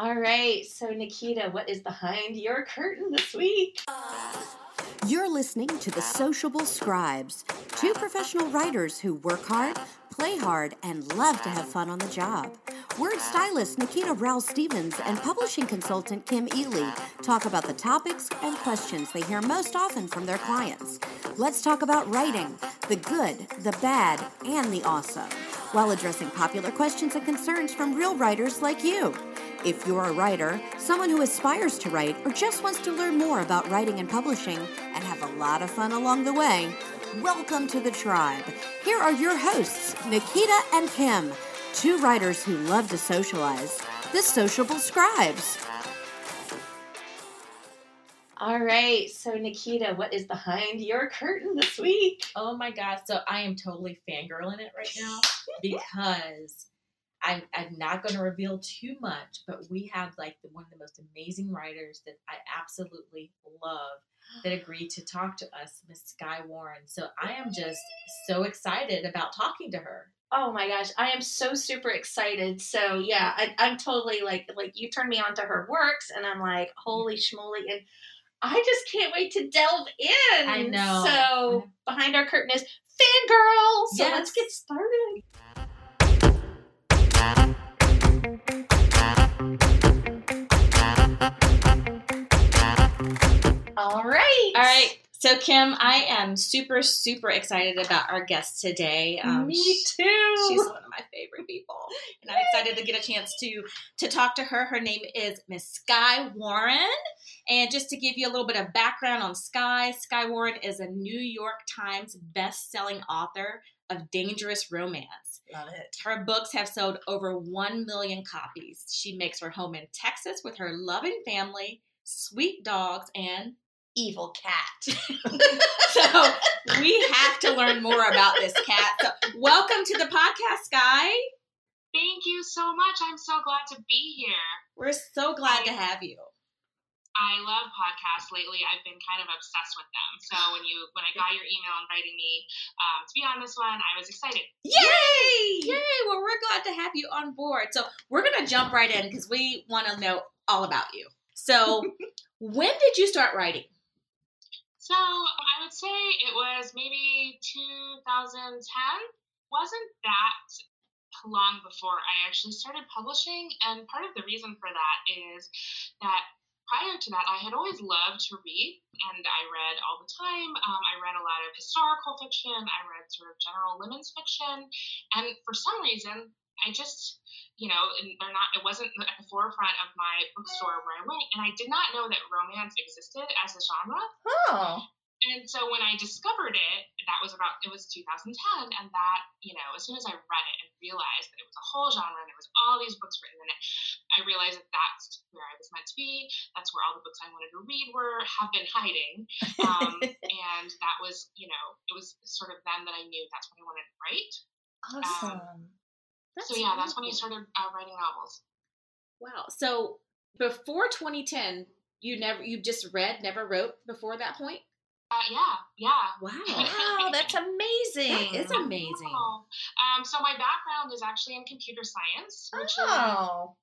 All right, so Nikita, what is behind your curtain this week? You're listening to The Sociable Scribes, two professional writers who work hard, play hard, and love to have fun on the job. Word stylist Nikita Rowell Stevens and publishing consultant Kim Ely talk about the topics and questions they hear most often from their clients. Let's talk about writing the good, the bad, and the awesome, while addressing popular questions and concerns from real writers like you. If you're a writer, someone who aspires to write, or just wants to learn more about writing and publishing and have a lot of fun along the way, welcome to the tribe. Here are your hosts, Nikita and Kim, two writers who love to socialize, the sociable scribes. All right, so Nikita, what is behind your curtain this week? Oh my god! So I am totally fangirling it right now because I'm, I'm not going to reveal too much, but we have like the, one of the most amazing writers that I absolutely love that agreed to talk to us, Miss Skye Warren. So I am just so excited about talking to her. Oh my gosh, I am so super excited. So yeah, I, I'm totally like like you turned me on to her works, and I'm like, holy schmoly, and I just can't wait to delve in. I know. So behind our curtain is fangirl. So Yes. let's get started. All right. All right. So, Kim, I am super, super excited about our guest today. Um, Me sh- too. She's one of my favorite people, and I'm excited to get a chance to to talk to her. Her name is Miss Skye Warren, and just to give you a little bit of background on Skye, Skye Warren is a New York Times best-selling author of dangerous romance. Love it. Her books have sold over 1 million copies. She makes her home in Texas with her loving family, sweet dogs, and Evil cat. so we have to learn more about this cat. So welcome to the podcast, Skye. Thank you so much. I'm so glad to be here. We're so glad to have you. I love podcasts lately. I've been kind of obsessed with them. So when you when I got your email inviting me um, to be on this one, I was excited. Yay! Yay! Well, we're glad to have you on board. So we're gonna jump right in because we want to know all about you. So when did you start writing? So I would say it was maybe 2010. Wasn't that long before I actually started publishing, and part of the reason for that is that prior to that, I had always loved to read, and I read all the time. Um, I read a lot of historical fiction. I read sort of general women's fiction, and for some reason, I just, you know, they're not. It wasn't at the forefront of my bookstore where I went, and I did not know that romance existed as a genre. Oh. And so when I discovered it, that was about it was 2010, and that you know, as soon as I read it and realized that it was a whole genre and there was all these books written in it, I realized that that's where I was meant to be. That's where all the books I wanted to read were have been hiding, um, and that was you know, it was sort of then that I knew that's what I wanted to write. awesome. so yeah, that's when I started uh, writing novels. Wow. So before 2010, you never you just read, never wrote before that point. Uh, yeah, yeah. Wow. Wow, that's amazing. That is amazing. Um, so my background is actually in computer science, which is Oh.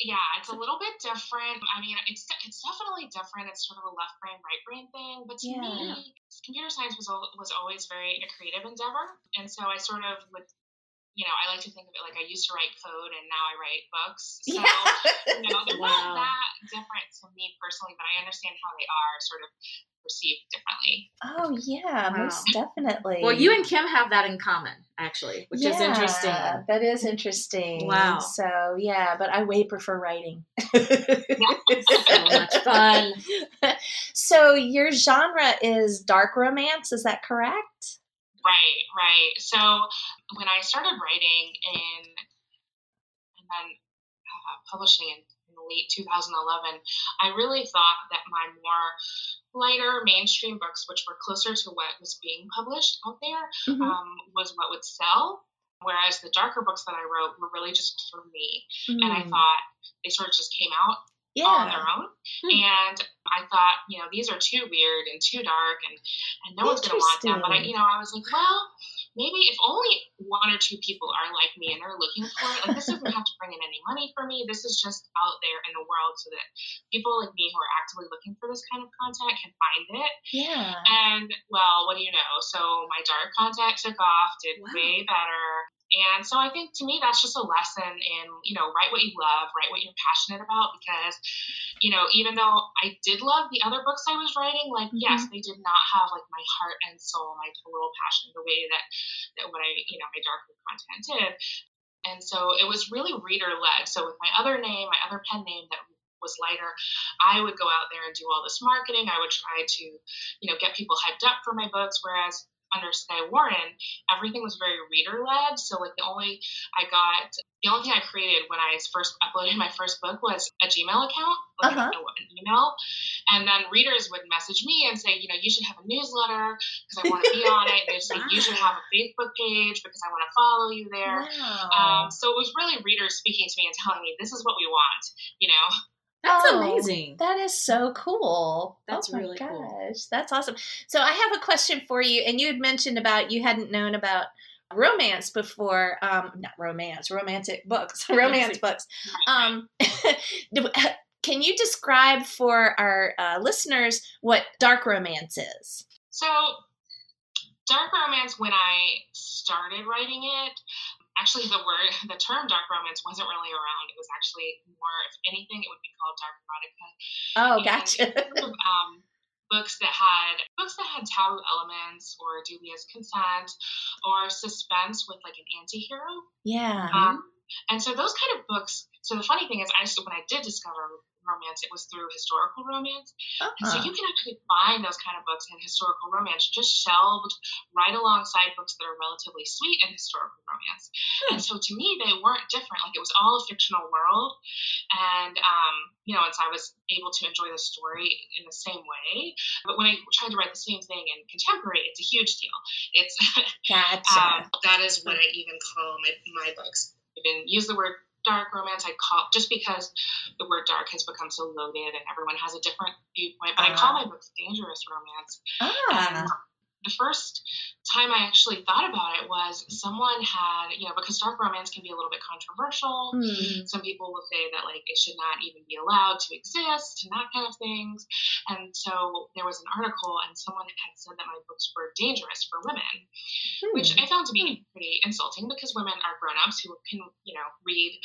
yeah, it's a little bit different. I mean, it's it's definitely different. It's sort of a left brain, right brain thing. But to Yeah. me, computer science was was always very a creative endeavor, and so I sort of would, you know, I like to think of it like I used to write code and now I write books. So Yeah. you know, they're Wow. not that different to me personally, but I understand how they are sort of perceived differently. Oh yeah, Wow. most definitely. Well, you and Kim have that in common, actually, which is interesting. That is interesting. Wow. So yeah, but I way prefer writing. So much fun. so your genre is dark romance, is that correct? Right, right. So when I started writing in and then uh, publishing in, in late 2011, I really thought that my more lighter mainstream books, which were closer to what was being published out there, Mhm. um, was what would sell. Whereas the darker books that I wrote were really just for me, and I Mm. thought they sort of just came out yeah. on their own. Hmm. And I thought, you know, these are too weird and too dark, and, and no one's going to want them. But I, you know, I was like, well, maybe if only one or two people are like me and they're looking for it, like this doesn't have to bring in any money for me. This is just out there in the world so that people like me who are actively looking for this kind of content can find it. Yeah. And well, what do you know? So my dark content took off, did Wow. way better. And so I think to me that's just a lesson in, you know, write what you love, write what you're passionate about because, you know, even though I did love the other books I was writing, like mm-hmm. yes, they did not have like my heart and soul, my total passion, the way that that what I, you know, my darker content did. And so it was really reader led. So with my other name, my other pen name that was lighter, I would go out there and do all this marketing. I would try to, you know, get people hyped up for my books. Whereas under Skye Warren, everything was very reader led. So like the only I got the only thing I created when I first uploaded my first book was a Gmail account, like Uh-huh. a- an email, and then readers would message me and say, you know, you should have a newsletter because I want to be on it. And it's like you should have a Facebook page because I want to follow you there. Wow. Um, so it was really readers speaking to me and telling me this is what we want, you know. That's Oh, amazing. That is so cool. That's oh my really gosh, cool. That's awesome. So I have a question for you, and you had mentioned about you hadn't known about romance before. Um, not romance, romantic books, romance books. Um, can you describe for our uh, listeners what dark romance is? So, dark romance, when I started writing it, actually the word, the term dark romance wasn't really around. It was actually more, if anything, it would be called dark erotica. Oh, And gotcha. it was sort of, um, books that had books that had taboo elements or dubious consent or suspense with like an anti-hero yeah. um, and so those kind of books. So the funny thing is, I when I did discover romance, it was through historical romance. And so Uh-huh. you can actually find those kind of books in historical romance, just shelved right alongside books that are relatively sweet in historical romance. And so to me, they weren't different. Like it was all a fictional world, and um, you know, and so I was able to enjoy the story in the same way. But when I tried to write the same thing in contemporary, it's a huge deal. It's Gotcha. um, that is what I even call my my books. I even use the word dark romance. I call just because the word dark has become so loaded and everyone has a different viewpoint. But I call my books dangerous romance. ah. And the first time I actually thought about it was someone had, you know, because dark romance can be a little bit controversial. Hmm. Some people will say that like it should not even be allowed to exist and that kind of things. And so there was an article and someone had said that my books were dangerous for women which Hmm. I found to be pretty insulting because women are grown-ups who can, you know, read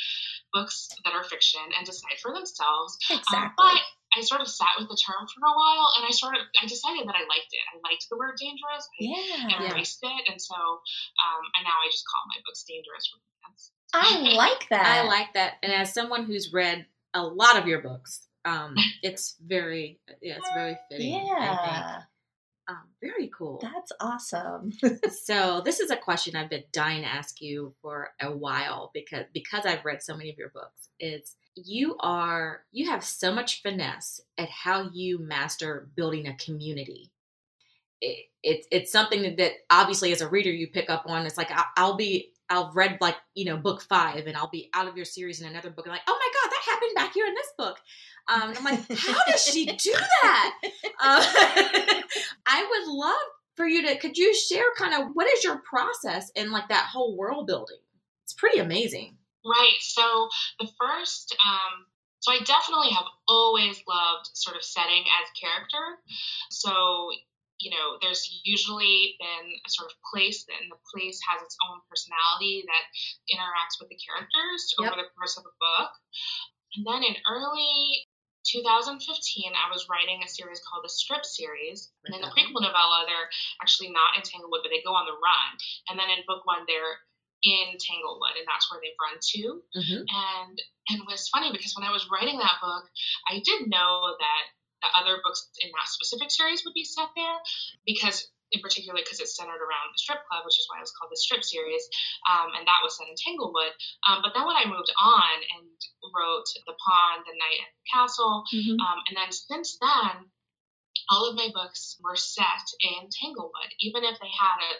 books that are fiction and decide for themselves. Um, exactly. but I sort of sat with the term for a while, and I sort of I decided that I liked it. I liked the word dangerous. I yeah. embraced it, and so um, and now I just call my books dangerous romance. I like that. I like that. And as someone who's read a lot of your books, um, it's very, yeah, it's very fitting. I think. Yeah. Um, very cool. That's awesome. so this is a question I've been dying to ask you for a while because because I've read so many of your books. Is you are you have so much finesse at how you master building a community. It, it it's something that, that obviously as a reader you pick up on. It's like I, I'll be I'll read like you know book five and I'll be out of your series in another book and like oh my god that happened back here in this book. Um, I'm like how does she do that? Uh, I would love for you to could you share kind of what is your process in like that whole world building it's pretty amazing Right. So the first, um, so I definitely have always loved sort of setting as character. So, you know, there's usually been a sort of place, and the place has its own personality that interacts with the characters Yep. over the course of a book. And then in early 2015, I was writing a series called the Strip Series. And in the prequel novella, they're actually not in Tanglewood, but they go on the run. And then in book one, they're in Tanglewood, and that's where they've run to. mm-hmm. And and it was funny because when I was writing that book, I did know that the other books in that specific series would be set there because in particular because it's centered around the strip club, which is why it was called the strip series, um, and that was set in Tanglewood. Um, but then when I moved on and wrote The Pawn, The Knight at the Castle, Mhm. um, and then since then, all of my books were set in Tanglewood, even if they had a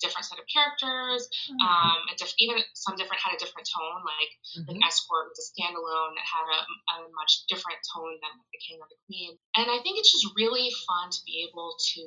different set of characters, um, a diff- even some different had a different tone. Like Mm-hmm. like Escort was a standalone that had a, a much different tone than The King or the Queen. And I think it's just really fun to be able to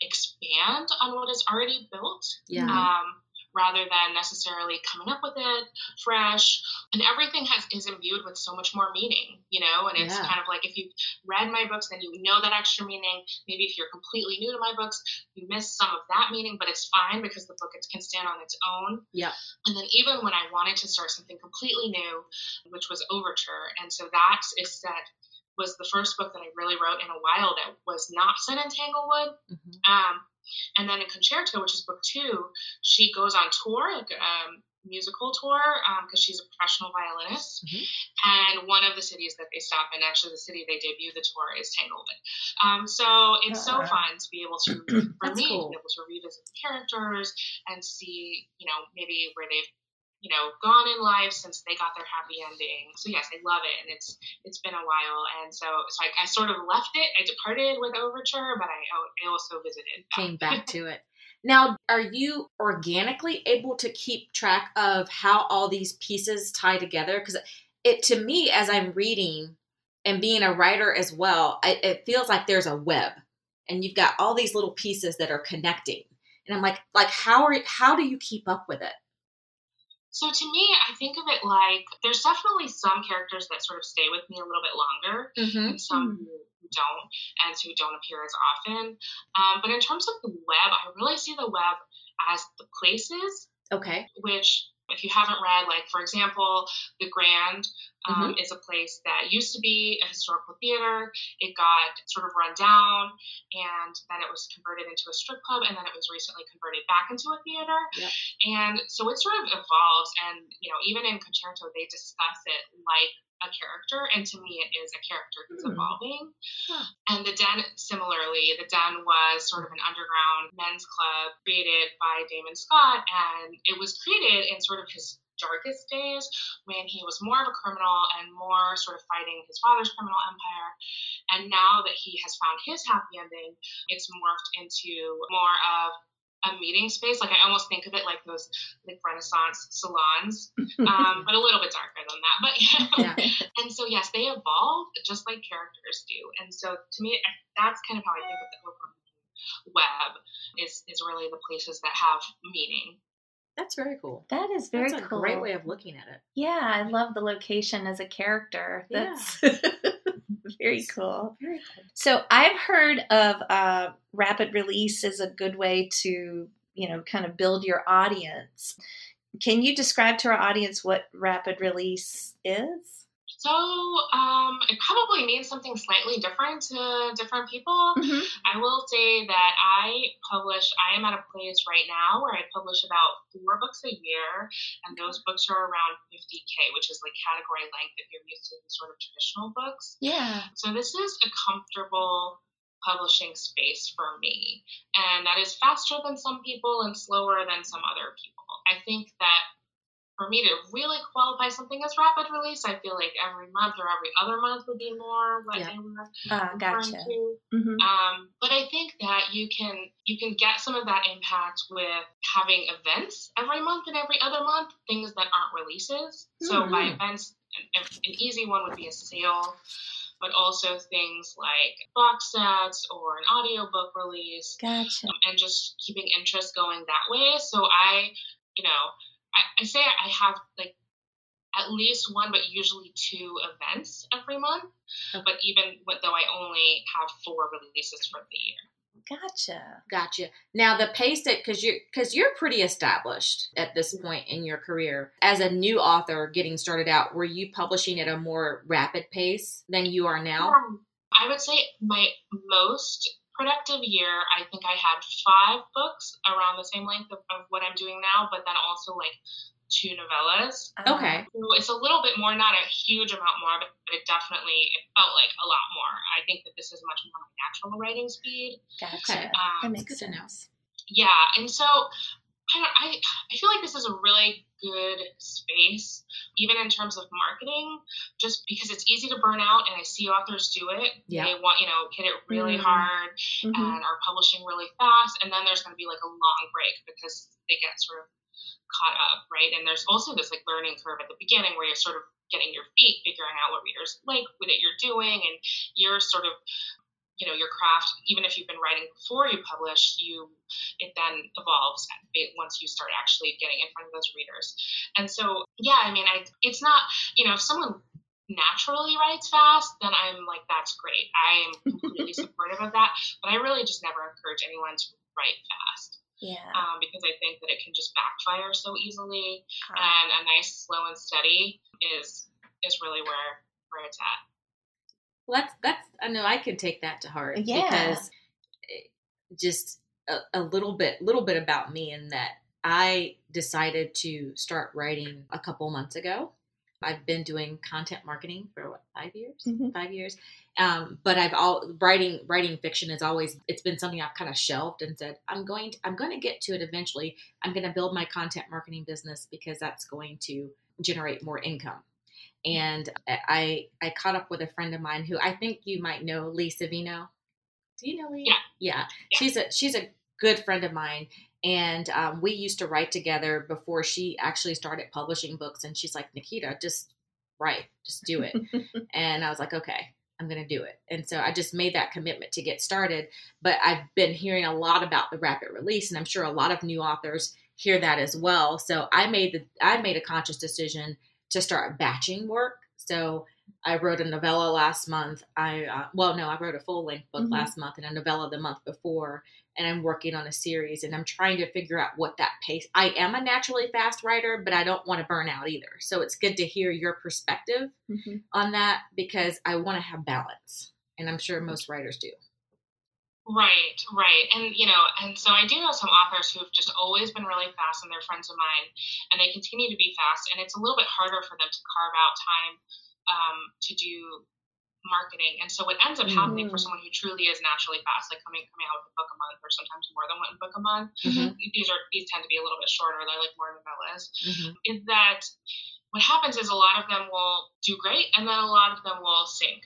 expand on what is already built. Yeah. Um, rather than necessarily coming up with it fresh. And everything has is imbued with so much more meaning, you know. And it's Yeah. kind of like if you've read my books, then you know that extra meaning. Maybe if you're completely new to my books, you miss some of that meaning, but it's fine because the book can stand on its own. Yeah. And then even when I wanted to start something completely new, which was Overture, and so that is set was the first book that I really wrote in a while that was not set in Tanglewood. Mhm. Um, and then in Concerto, which is book two, she goes on tour, like um, musical tour, because she's a professional violinist. Mhm. And one of the cities that they stop in, actually the city they debut the tour, is Tanglewood. Um, so it's so Ah. fun to be able to, for me, cool. be able to revisit the characters and see, you know, maybe where they've you know gone in life since they got their happy ending so yes i love it and it's it's been a while and so so like I sort of left it i departed with overture but i, oh, I also visited. Came back to it. Now, are you organically able to keep track of how all these pieces tie together? Because it, to me, as I'm reading and being a writer as well, it feels like there's a web, and you've got all these little pieces that are connecting. And I'm like, like how are how do you keep up with it? So to me, I think of it like there's definitely some characters that sort of stay with me a little bit longer, Mm-hmm. and some who don't, and who don't appear as often. Um, but in terms of the web, I really see the web as the places Okay. which if you haven't read, like for example, the Grand um, is a place that used to be a historical theater. It got sort of run down, and then it was converted into a strip club, and then it was recently converted back into a theater. Yep. And so it sort of evolves, and you know, even in Concerto, they discuss it like a character, and to me, it is a character who's Hmm. evolving. Huh. And the Den, similarly, the Den was sort of an underground men's club created by Damon Scott, and it was created in sort of his darkest days when he was more of a criminal and more sort of fighting his father's criminal empire. And now that he has found his happy ending, it's morphed into more of a meeting space. Like I almost think of it like those like Renaissance salons, um, but a little bit darker than that. But Yeah. and so yes, they evolve just like characters do. And so to me, that's kind of how I think of the overarching web is is really the places that have meaning. That's very cool. That is very That's a cool. great way of looking at it. Yeah, I love the location as a character. Yeah. Very cool. Very cool. So I've heard of uh, rapid release as a good way to, you know, kind of build your audience. Can you describe to our audience what rapid release is? So um, it probably means something slightly different to different people. Mm-hmm. I will say that I publish, I am at a place right now where I publish about four books a year, and those books are around 50K, which is like category length if you're used to the sort of traditional books. Yeah. So this is a comfortable publishing space for me, and that is faster than some people and slower than some other people. I think that for me to really qualify something as rapid release, I feel like every month or every other month would be more what Yeah. they were Uh, referring gotcha. to. hmm Um, but I think that you can you can get some of that impact with having events every month and every other month, things that aren't releases. So by Mhm. events, an, an easy one would be a sale, but also things like box sets or an audiobook release, Gotcha. um, and just keeping interest going that way. So I, you know, I, I say I have like at least one, but usually two events every month. Okay. But even with, though I only have four releases for the year. Gotcha. Gotcha. Now the pace that because you're because you're pretty established at this point in your career as a new author getting started out. Were you publishing at a more rapid pace than you are now? Um, I would say my most productive year, I think I had five books around the same length of, of what I'm doing now, but then also like two novellas. Uh, Okay. So it's a little bit more, not a huge amount more, but, but it definitely it felt like a lot more. I think that this is much more my natural writing speed. Gotcha. Okay. That Um, makes good sense. yeah, and so I, don't, I I feel like this is a really good space, even in terms of marketing, just because it's easy to burn out, and I see authors do it. Yeah. They want you know hit it really Mhm. hard Mhm. and are publishing really fast, and then there's going to be like a long break because they get sort of caught up, right? And there's also this like learning curve at the beginning where you're sort of getting your feet, figuring out what readers like, what you're doing, and you're sort of you know your craft even if you've been writing before you publish you it then evolves once you start actually getting in front of those readers. And so yeah i mean I, it's not you know if someone naturally writes fast then i'm like that's great. I am completely supportive of that but i really just never encourage anyone to write fast yeah. um, because i think that it can just backfire so easily. Uh, and a nice slow and steady is is really where where it's at well, that's that's I know I could take that to heart yeah. because just a, a little bit little bit about me in that I decided to start writing a couple months ago. I've been doing content marketing for what five years, mm-hmm. five years. Um, but I've all writing writing fiction is always it's been something I've kind of shelved and said I'm going to, I'm going to get to it eventually. I'm going to build my content marketing business because that's going to generate more income and I I caught up with a friend of mine who I think you might know, Lee Savino. Do you know Lee? Yeah. yeah. yeah. She's a she's a good friend of mine, and um, we used to write together before she actually started publishing books. And she's like, Nikita, just write, just do it. and I was like, okay. I'm going to do it. And so I just made that commitment to get started. But I've been hearing a lot about the rapid release, and I'm sure a lot of new authors hear that as well. So I made the I made a conscious decision to start batching work. So I wrote a novella last month. I uh, well, no, I wrote a full length book mm-hmm. last month and a novella the month before, and I'm working on a series. And I'm trying to figure out what that pace. I am a naturally fast writer, but I don't want to burn out either. So it's good to hear your perspective mm-hmm. on that because I want to have balance, and I'm sure most writers do. Right, right. And, you know, and so I do know some authors who have just always been really fast and they're friends of mine and they continue to be fast. And it's a little bit harder for them to carve out time um, to do marketing. And so what ends up happening mm. for someone who truly is naturally fast, like coming coming out with a book a month or sometimes more than one book a month, mm-hmm. these are these tend to be a little bit shorter. They're like more novellas. Mm-hmm. Is that what happens is a lot of them will do great and then a lot of them will sink.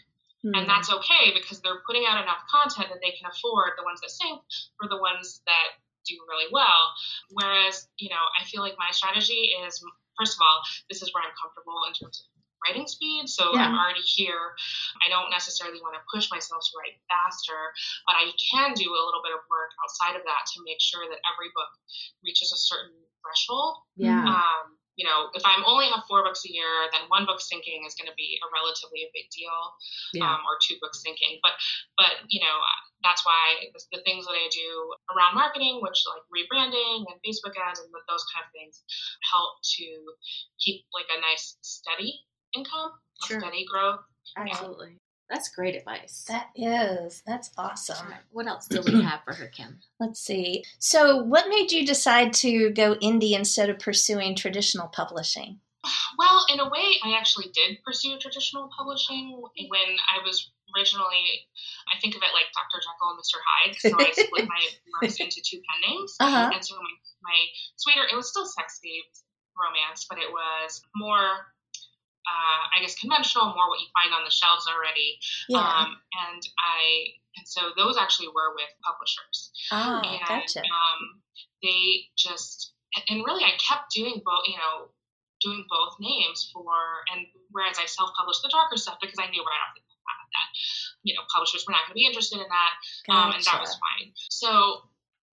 Mm-hmm. And that's okay because they're putting out enough content that they can afford the ones that sink for the ones that do really well. Whereas, you know, I feel like my strategy is first of all, this is where I'm comfortable in terms of writing speed. So yeah. I'm already here. I don't necessarily want to push myself to write faster, but I can do a little bit of work outside of that to make sure that every book reaches a certain threshold. Yeah. Um, you know, if I'm only have four books a year, then one book sinking is going to be a relatively a big deal, yeah. um, or two books sinking. But, but you know, that's why the, the, things that I do around marketing, which like rebranding and Facebook ads and those kind of things, help to keep like a nice steady income, sure. steady growth. Absolutely. That's great advice. That is. That's awesome. What else do we have for her, Kim? Let's see. So, what made you decide to go indie instead of pursuing traditional publishing? Well, in a way, I actually did pursue traditional publishing when I was originally. I think of it like Dr. Jekyll and Mr. Hyde. So I split my works into two pen names, uh-huh. and so my, my sweeter. It was still sexy romance, but it was more uh, I guess conventional, more what you find on the shelves already. Yeah. Um, and I and so those actually were with publishers. Oh, and, gotcha. Um, they just and really I kept doing both. You know, doing both names for and whereas I self-published the darker stuff because I knew right off the bat that you know publishers were not going to be interested in that, gotcha. um, and that was fine. So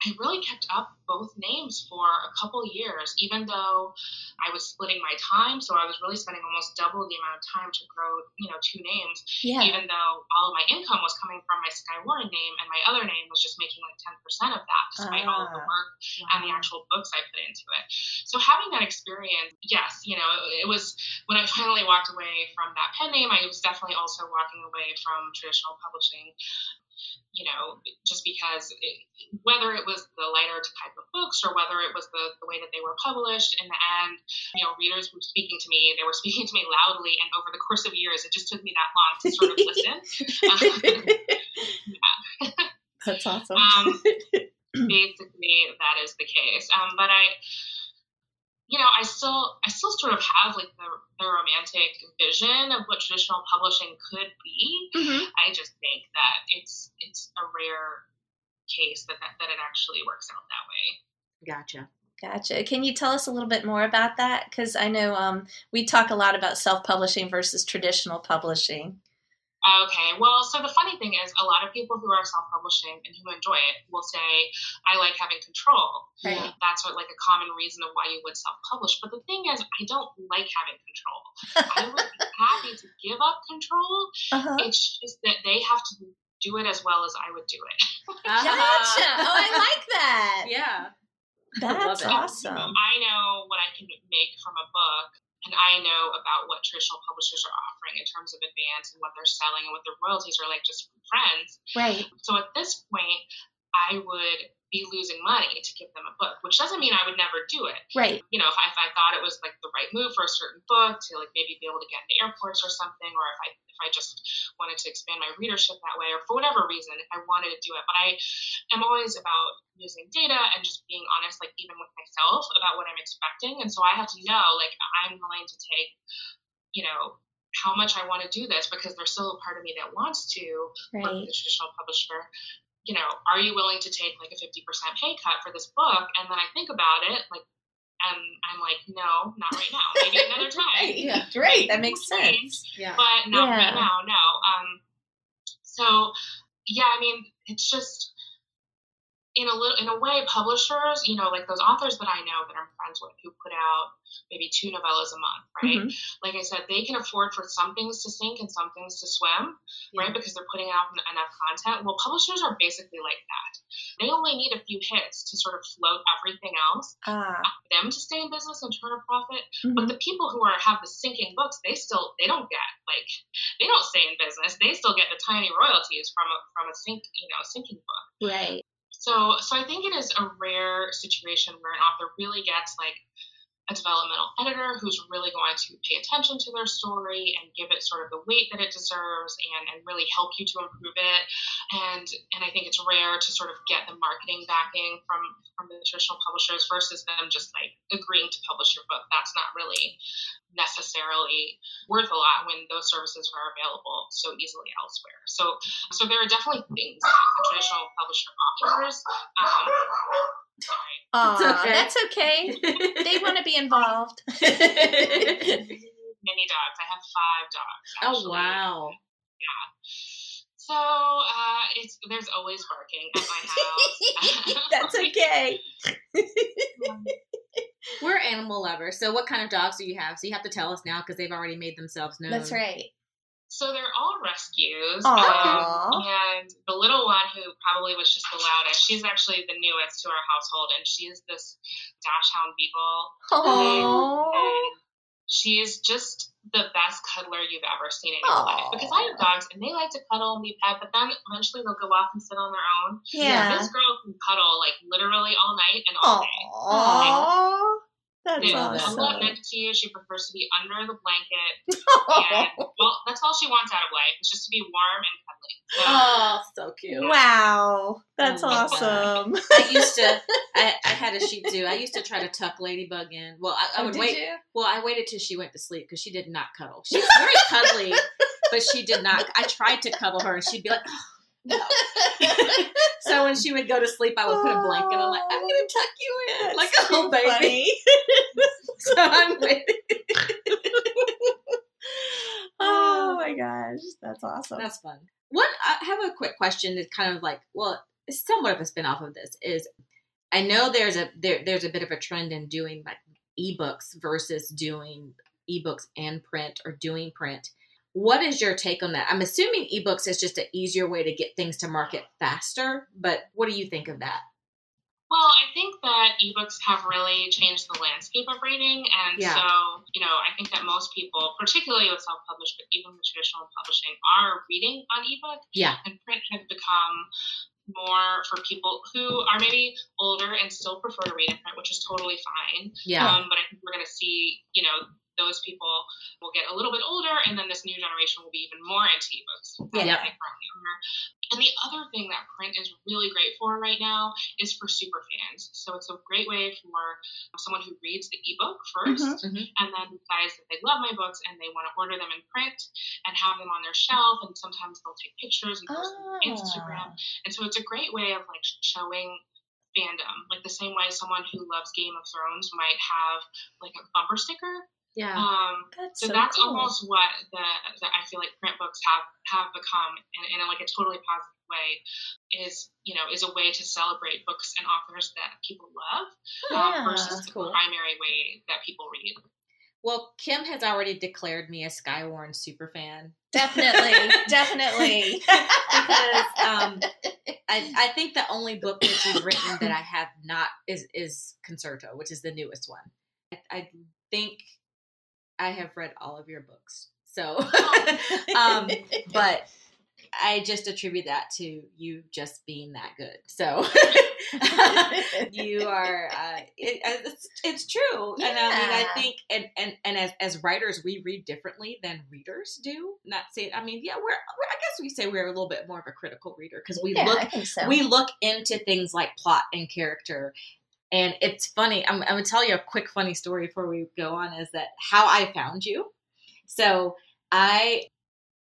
I really kept up both names for a couple years, even though I was splitting my time. So I was really spending almost double the amount of time to grow, you know, two names. Yeah. Even though all of my income was coming from my Skye Warren name, and my other name was just making like ten percent of that, despite uh, all of the ah, work wow. and the actual books I put into it. So having that experience, yes, you know, it, it was when I finally walked away from that pen name. I was definitely also walking away from traditional publishing you know, just because it, whether it was the lighter type of books or whether it was the, the way that they were published, in the end, you know, readers were speaking to me. They were speaking to me loudly, and over the course of years, it just took me that long to sort of listen. That's awesome. um, basically, that is the case. Um, but I you know, I still I still sort of have like the, the romantic vision of what traditional publishing could be. Mm-hmm. I just think that it's it's a rare case that, that that it actually works out that way. Gotcha. Gotcha. Can you tell us a little bit more about that? Because I know um, we talk a lot about self publishing versus traditional publishing. Okay, well, so the funny thing is, a lot of people who are self-publishing and who enjoy it will say, "I like having control." Right. That's what, like a common reason of why you would self-publish. But the thing is, I don't like having control. I would be happy to give up control. Uh-huh. It's just that they have to do it as well as I would do it. Gotcha. Oh, I like that. yeah. That's it. awesome. I know what I can make from a book, and I know about what traditional publishers are offering in terms of advance and what they're selling and what their royalties are like just from friends. Right. So at this point, I would be losing money to give them a book, which doesn't mean I would never do it. Right. You know, if I, if I thought it was like the right move for a certain book to like maybe be able to get into airports or something, or if I if I just wanted to expand my readership that way, or for whatever reason, if I wanted to do it. But I am always about using data and just being honest, like even with myself about what I'm expecting. And so I have to know, like, I'm willing to take, you know, how much I want to do this because there's still a part of me that wants to work Right. with a traditional publisher. You know, are you willing to take like a 50% pay cut for this book? And then I think about it, like, and I'm like, no, not right now. Maybe another time. Yeah. Great. That makes change sense. Yeah. but not Yeah. right now, no. Um, so yeah, I mean, it's just in a little, in a way, publishers, you know, like those authors that I know that I'm friends with who put out maybe two novellas a month, right? Mhm. Like I said, they can afford for some things to sink and some things to swim, right? Because they're putting out enough content. Well, publishers are basically like that. They only need a few hits to sort of float everything else, for them to stay in business and turn a profit. mhm. But the people who are have the sinking books, they still they don't get like they don't stay in business. They still get the tiny royalties from a from a sink you know sinking book. Right. So so I think it is a rare situation where an author really gets like a developmental editor who's really going to pay attention to their story and give it sort of the weight that it deserves and, and really help you to improve it. And and I think it's rare to sort of get the marketing backing from from the traditional publishers versus them just like agreeing to publish your book. That's not really necessarily worth a lot when those services are available so easily elsewhere. So so there are definitely things that a traditional publisher offers. Um, sorry. Aw, okay. that's okay. They want to be involved. Many dogs. I have five dogs. oh Actually. wow. So uh, it's there's always barking at my house. that's okay. We're animal lovers. So what kind of dogs do you have? So you have to tell us now because they've already made themselves known. That's right. So they're all rescues. Um, and the little one who probably was just the loudest, she's actually the newest to our household, and she's this Dachshund Beagle. Oh. And she's just the best cuddler you've ever seen in your life. Because I have dogs, and they like to cuddle and be pet, but then eventually they'll go off and sit on their own. Yeah. This girl can cuddle like literally all night and all day. Aw. That's She's love a it. awesome. lot next to you. She prefers to be under the blanket. And well, that's all she wants out of life is just to be warm and cuddly. So, Oh, so cute. Wow. That's mm-hmm. Oh my awesome. I used to. I, I had a Shih Tzu. I used to try to tuck Ladybug in. Well, I, I Oh, would did wait. you? Well, I waited till she went to sleep because she did not cuddle. She's very cuddly, but she did not. I tried to cuddle her, and she'd be like, "Oh, no." so when she would go to sleep, I would put a blanket on, like, "I'm gonna tuck you in, That's like a little baby." funny. So I'm waiting. Oh ah. my gosh, that's awesome. That's fun. One, I have a quick question. That's kind of like, well, it's somewhat of a spin off of this. Is I know there's a there, there's a bit of a trend in doing like ebooks versus doing ebooks and print or doing print. What is your take on that? I'm assuming ebooks is just an easier way to get things to market faster, but what do you think of that? Well, I think that ebooks have really changed the landscape of reading, and Yeah. so you know, I think that most people, particularly with self-published, but even with traditional publishing, are reading on ebook. Yeah. and print has become more for people who are maybe older and still prefer to read in print, which is totally fine. Yeah. Um, but I think we're going to see, you know, those people will get a little bit older, and then this new generation will be even more into ebooks. Yeah. they currently are. And the other thing that print is really great for right now is for super fans. So it's a great way for someone who reads the ebook 1st Mhm, mhm. and then decides that they love my books and they want to order them in print and have them on their shelf. And sometimes they'll take pictures and post them on Instagram. And so it's a great way of like showing fandom, like the same way someone who loves Game of Thrones might have like a bumper sticker Yeah. Um, That's so, so that's cool. almost what the, the I feel like print books have have become in, in a, like a totally positive way is you know is a way to celebrate books and authors that people love Yeah, um, versus the cool. primary way that people read. Well, Kim has already declared me a Skye Warren super fan. Definitely, definitely. because um, I, I think the only book that you've written that I have not is is Concerto, which is the newest one. I, I think I have read all of your books, so um, but I just attribute that to you just being that good. So you are uh, it, it's, it's true, and I mean I think and and and as as writers we read differently than readers do. Not say I mean yeah we're, we're I guess we say we're a little bit more of a critical reader because we yeah, look, so. we look into things like plot and character. And it's funny. I'm, I'm gonna tell you a quick funny story before we go on. Is that how I found you? So I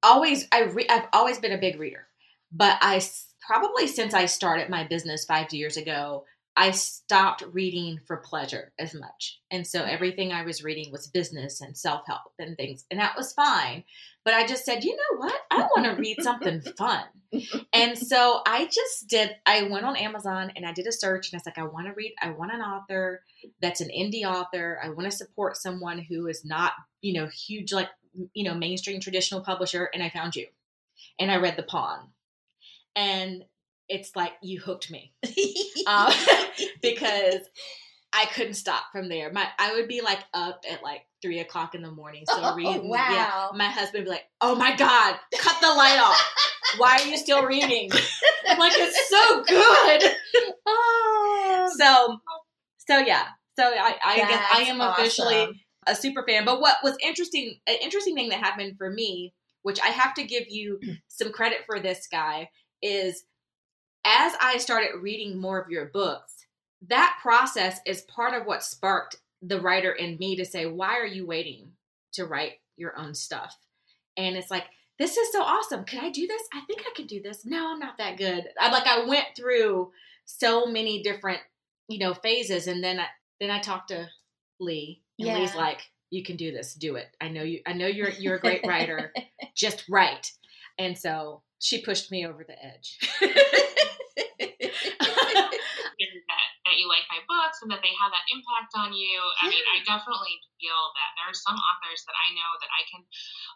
always I re- I've always been a big reader, but I probably since I started my business five years ago, I stopped reading for pleasure as much, and so mm. everything I was reading was business and self help and things, and that was fine. But I just said, you know what? I want to read something fun. And so I just did, I went on Amazon and I did a search and I was like, I want to read, I want an author that's an indie author. I want to support someone who is not, you know, huge, like, you know, mainstream traditional publisher. And I found you and I read The Pawn. And it's like, you hooked me um, because I couldn't stop from there. My I would be like up at like three o'clock in the morning, still Oh, reading. wow. Yeah. My husband would be like, "Oh my god, cut the light off! Why are you still reading?" I'm like, "It's so good." oh, So, so yeah. So I, I guess I am officially awesome. a super fan. But what was interesting, an interesting thing that happened for me, which I have to give you some credit for this guy, is as I started reading more of your books, that process is part of what sparked the writer in me to say, why are you waiting to write your own stuff? And it's like, this is so awesome. Could I do this? I think I could do this. No, I'm not that good. I like I went through so many different, you know, phases and then I then I talked to Lee and Yeah. Lee's like, you can do this. Do it. I know you I know you're you're a great writer. Just write. And so she pushed me over the edge. Hear that, that you like my books and that they have that impact on you. I mean, I definitely feel that there are some authors that I know that I can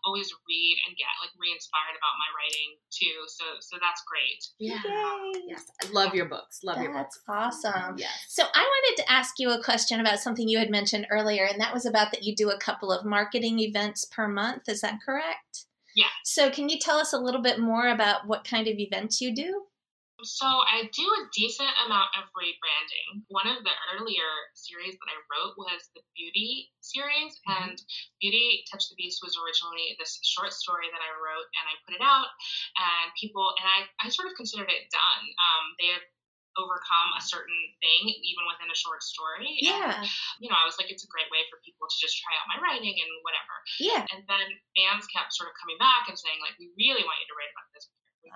always read and get like re-inspired about my writing too. So, so that's great. yeah. Yay. Yes. I love your books. Love your That's books. awesome. Yes. So I wanted to ask you a question about something you had mentioned earlier, and that was about that you do a couple of marketing events per month. Is that correct? Yeah. So can you tell us a little bit more about what kind of events you do? So I do a decent amount of rebranding. One of the earlier series that I wrote was the Beauty series, and Beauty Touched the Beast was originally this short story that I wrote, and I put it out, and people, and I, I sort of considered it done. Um, they had overcome a certain thing even within a short story. Yeah. And, you know, I was like, it's a great way for people to just try out my writing and whatever. Yeah. And then fans kept sort of coming back and saying, like, we really want you to write about this.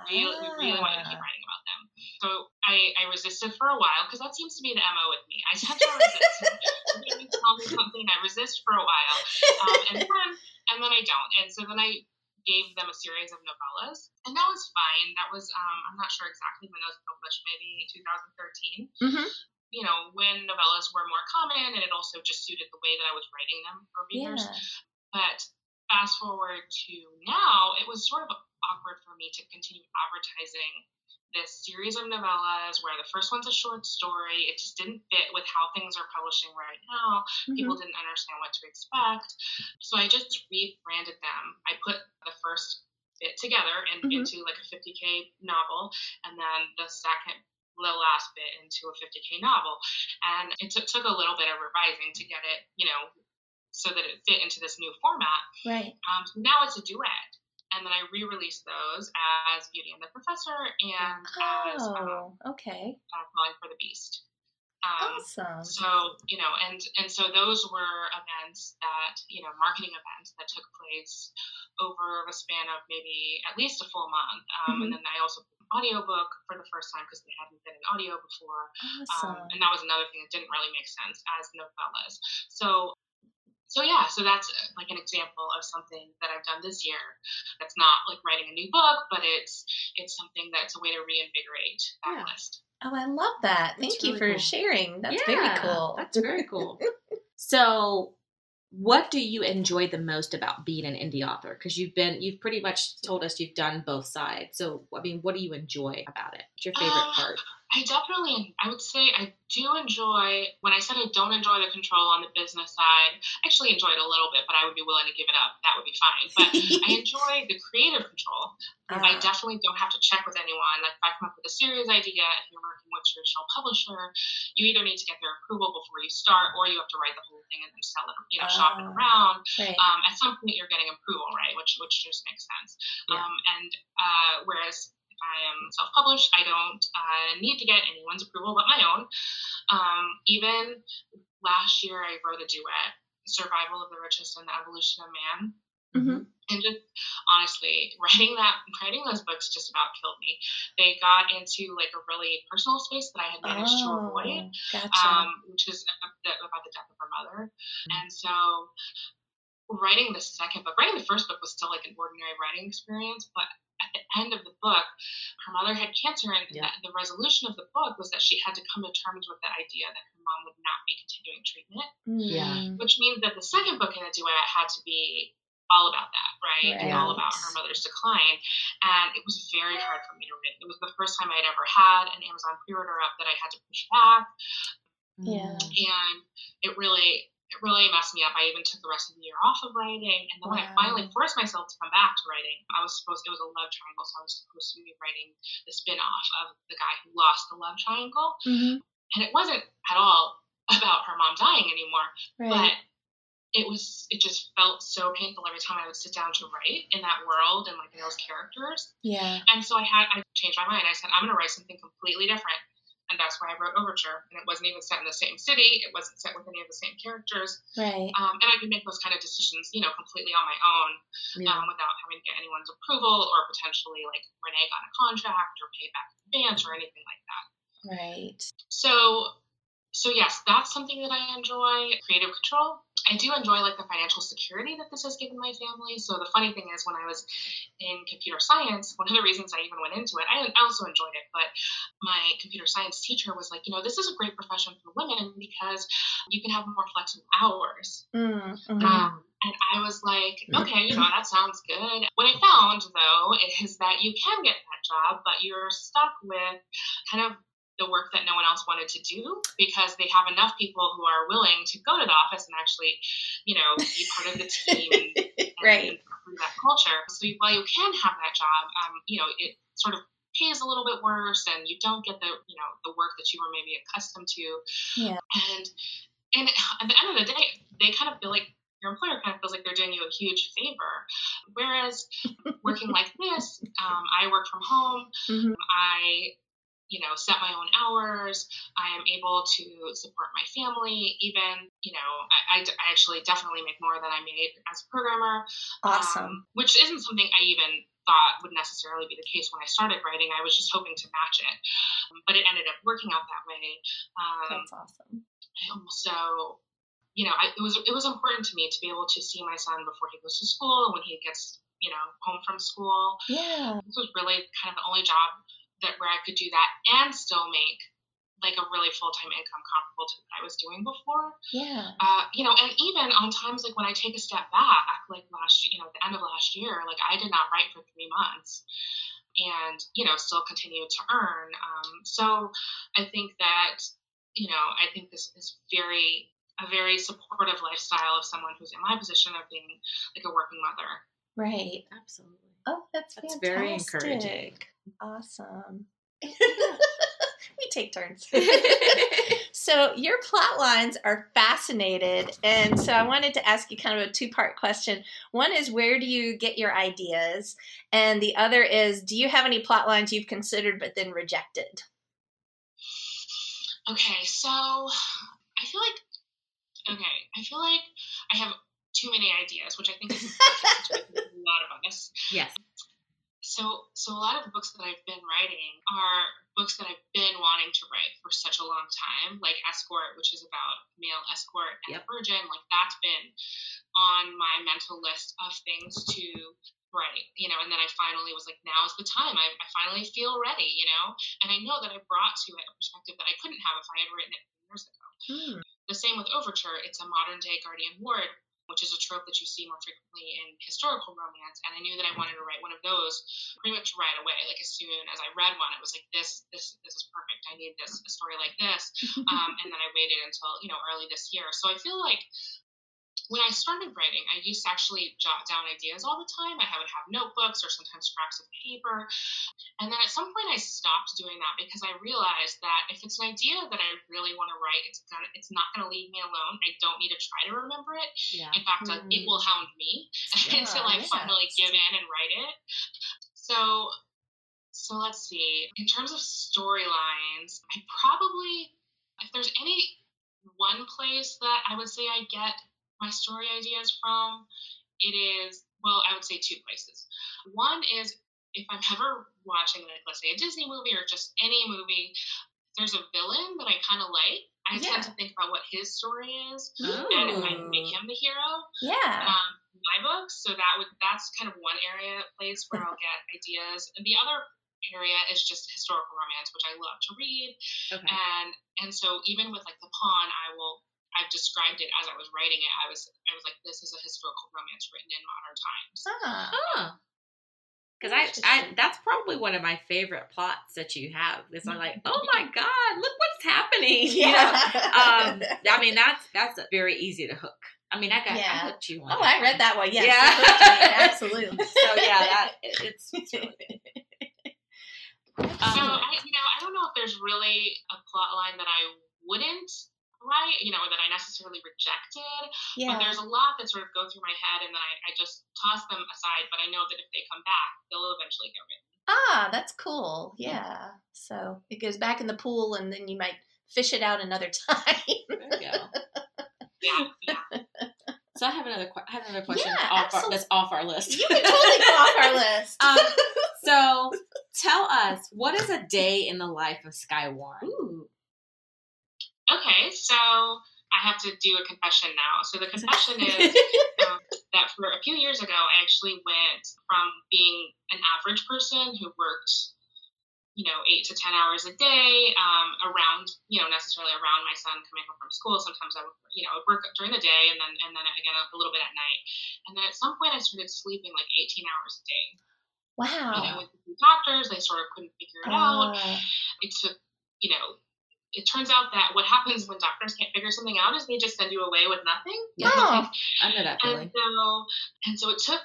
We really, we really want you to keep Ah. writing about them. So I, I resisted for a while because that seems to be the MO with me. I tend to resist. You tell me something, I resist for a while. Um, and then and then I don't. And so then I gave them a series of novellas. And that was fine. That was um, I'm not sure exactly when those were published, maybe 2013 Mm-hmm. you know, when novellas were more common and it also just suited the way that I was writing them for readers. Yeah. But fast forward to now, it was sort of awkward for me to continue advertising this series of novellas where the first one's a short story. It just didn't fit with how things are publishing right now. People didn't understand what to expect. So I just rebranded them. I put the first bit together and Mhm. into like a 50k novel, and then the second the last bit into a 50k novel and it took took a little bit of revising to get it you know so that it fit into this new format Right. um, now it's a duet and then i re-released those as beauty and the professor and as um, Oh, okay. uh, falling for the beast um, Awesome. so you know and and so those were events that you know marketing events that took place over a span of maybe at least a full month um, and then i also put an audiobook for the first time because they hadn't been in audio before Awesome. um, and that was another thing that didn't really make sense as novellas so so yeah, so that's uh, like an example of something that I've done this year. That's not like writing a new book, but it's it's something that's a way to reinvigorate that Yeah. list. Oh, I love that. That's Thank you really for cool. sharing. That's Yeah, very cool. That's very cool. so, what do you enjoy the most about being an indie author? Because you've been, you've pretty much told us you've done both sides. So, I mean, what do you enjoy about it? What's your favorite Um, part? I definitely, I would say I do enjoy, when I said I don't enjoy the control on the business side, I actually enjoy it a little bit, but I would be willing to give it up. That would be fine. But I enjoy the creative control. I Ah, definitely don't have to check with anyone. Like if I come up with a series idea, if you're working with a traditional publisher, you either need to get their approval before you start, or you have to write the whole thing and then sell it, you know, shop it Ah. around. right. Um, at some point, you're getting approval, right? Which which just makes sense. Yeah. Um, and uh, whereas I am self-published, I don't uh, need to get anyone's approval but my own. Um, even last year, I wrote a duet, "Survival of the Richest and the Evolution of Man." Mhm. and just honestly writing that writing those books just about killed me they got into like a really personal space that i had managed to avoid Oh, gotcha. um, which is about the, about the death of her mother and so writing the second book writing the first book was still like an ordinary writing experience but at the end of the book her mother had cancer and Yeah. the, the resolution of the book was that she had to come to terms with the idea that her mom would not be continuing treatment Yeah. Mm. which means that the second book in the duet had to be all about that, right? And all Right. about her mother's decline. And it was very hard for me to read. It was the first time I'd ever had an Amazon pre-order up that I had to push back, Yeah. and it really, it really messed me up. I even took the rest of the year off of writing, and then when I finally forced myself to come back to writing, I was supposed it was a love triangle, so I was supposed to be writing the spin-off of the guy who lost the love triangle, Mhm. and it wasn't at all about her mom dying anymore Right. but it was it just felt so painful every time I would sit down to write in that world and like in those characters. yeah. And so I had I changed my mind. I said I'm going to write something completely different, and that's why I wrote Overture. And it wasn't even set in the same city. It wasn't set with any of the same characters. Right. Um, and I could make those kind of decisions, you know, completely on my own Yeah. um, without having to get anyone's approval or potentially like renege on a contract or pay back advance or anything like that. Right. So, so yes, that's something that I enjoy. Creative control. I do enjoy like the financial security that this has given my family. So the funny thing is, when I was in computer science, one of the reasons I even went into it, I, also enjoyed it, but my computer science teacher was like, you know, this is a great profession for women because you can have more flexible hours. Mm, mhm. Um, and I was like, okay, you know, that sounds good. What I found, though, is that you can get that job, but you're stuck with kind of the work that no one else wanted to do because they have enough people who are willing to go to the office and actually, you know, be part of the team and, and, Right. and that culture. So while you can have that job, um, you know, it sort of pays a little bit worse and you don't get the, you know, the work that you were maybe accustomed to Yeah. and and at the end of the day, they kind of feel like your employer kind of feels like they're doing you a huge favor. Whereas working like this, um, I work from home. Mhm. I, you know, set my own hours. I am able to support my family. Even, you know, I, I, I actually definitely make more than I made as a programmer. Awesome. Um, which isn't something I even thought would necessarily be the case when I started writing. I was just hoping to match it. Um, but it ended up working out that way. Um, That's awesome. so you know I, it was it was important to me to be able to see my son before he goes to school and when he gets you know home from school Yeah. this was really kind of the only job that where i could do that and still make like a really full-time income comparable to what i was doing before Yeah. uh, you know and even on times like when i take a step back like last you know at the end of last year like i did not write for three months and you know still continue to earn um, so i think that you know i think this is very a very supportive lifestyle of someone who's in my position of being like a working mother Right. Absolutely. Oh, that's That's fantastic. very encouraging. Awesome. we take turns. so your plot lines are fascinated, and so I wanted to ask you kind of a two-part question. One is where do you get your ideas, and the other is do you have any plot lines you've considered but then rejected? okay so i feel like okay i feel like i have too many ideas which i think is a lot of us yes. So, so a lot of the books that I've been writing are books that I've been wanting to write for such a long time, like Escort, which is about male escort and Yep. virgin. Like that's been on my mental list of things to write, you know. And then I finally was like, now is the time. I, I finally feel ready, you know. And I know that I brought to it a perspective that I couldn't have if I had written it years ago. Hmm. The same with Overture. It's a modern day Guardian Ward, which is a trope that you see more frequently in historical romance. And I knew that I wanted to write one of those pretty much right away. Like as soon as I read one, it was like this, this, this is perfect. I need this, a story like this. Um, and then I waited until you know early this year. So I feel like when I started writing, I used to actually jot down ideas all the time. I would have notebooks or sometimes scraps of paper. And then at some point I stopped doing that because I realized that if it's an idea that I really want to write, it's gonna it's not gonna leave me alone. I don't need to try to remember it. Yeah. In fact, uh, it Mm. will hound me Yeah, until I yeah, finally give in and write it. So so let's see. In terms of storylines, I probably if there's any one place that I would say I get my story ideas from, it is well, I would say two places. One is if I'm ever watching like let's say a Disney movie or just any movie, there's a villain that I kind of like. I Yeah. tend to think about what his story is Oh. and if I make him the hero Yeah. um, my books. So that would that's kind of one area place where I'll get ideas. And the other area is just historical romance, which I love to read. Okay. And and so even with like the pawn, I will I've described it as I was writing it. I was I was like, this is a historical romance written in modern times. Ah. Oh. Because I, I, that's probably one of my favorite plots that you have. Is I'm like, oh my god, look what's happening. You know? Yeah. Um, I mean, that's that's very easy to hook. I mean, I got Yeah. I hooked you on. oh, that I read that one. Yes. Yeah. it me, Absolutely. So yeah, that it's, it's really good. so Um, I you know, I don't know if there's really a plot line that I wouldn't write, you know, or that I necessarily rejected. Yeah. But there's a lot that sort of go through my head and then I, I just toss them aside. But I know that if they come back, they'll eventually get written. Ah, that's cool. Yeah. So it goes back in the pool, and then you might fish it out another time. there you go. Yeah, yeah. So I have another que- I have another question Yeah, off our, that's off our list. you can totally go off our list. um, so tell us what is a day in the life of Skye Warren? Okay, so I have to do a confession now. So the confession is um, that for a few years ago, I actually went from being an average person who worked, you know, eight to ten hours a day, um, around, you know, necessarily around my son coming home from school. Sometimes I would, you know, work during the day and then and then again a little bit at night. And then at some point, I started sleeping like 18 hours a day. Wow. Wow. went to the doctors; they sort of couldn't figure it out. Uh, It took, you know. It turns out that what happens when doctors can't figure something out is they just send you away with nothing. Yeah. Oh. I know that And so, and so it took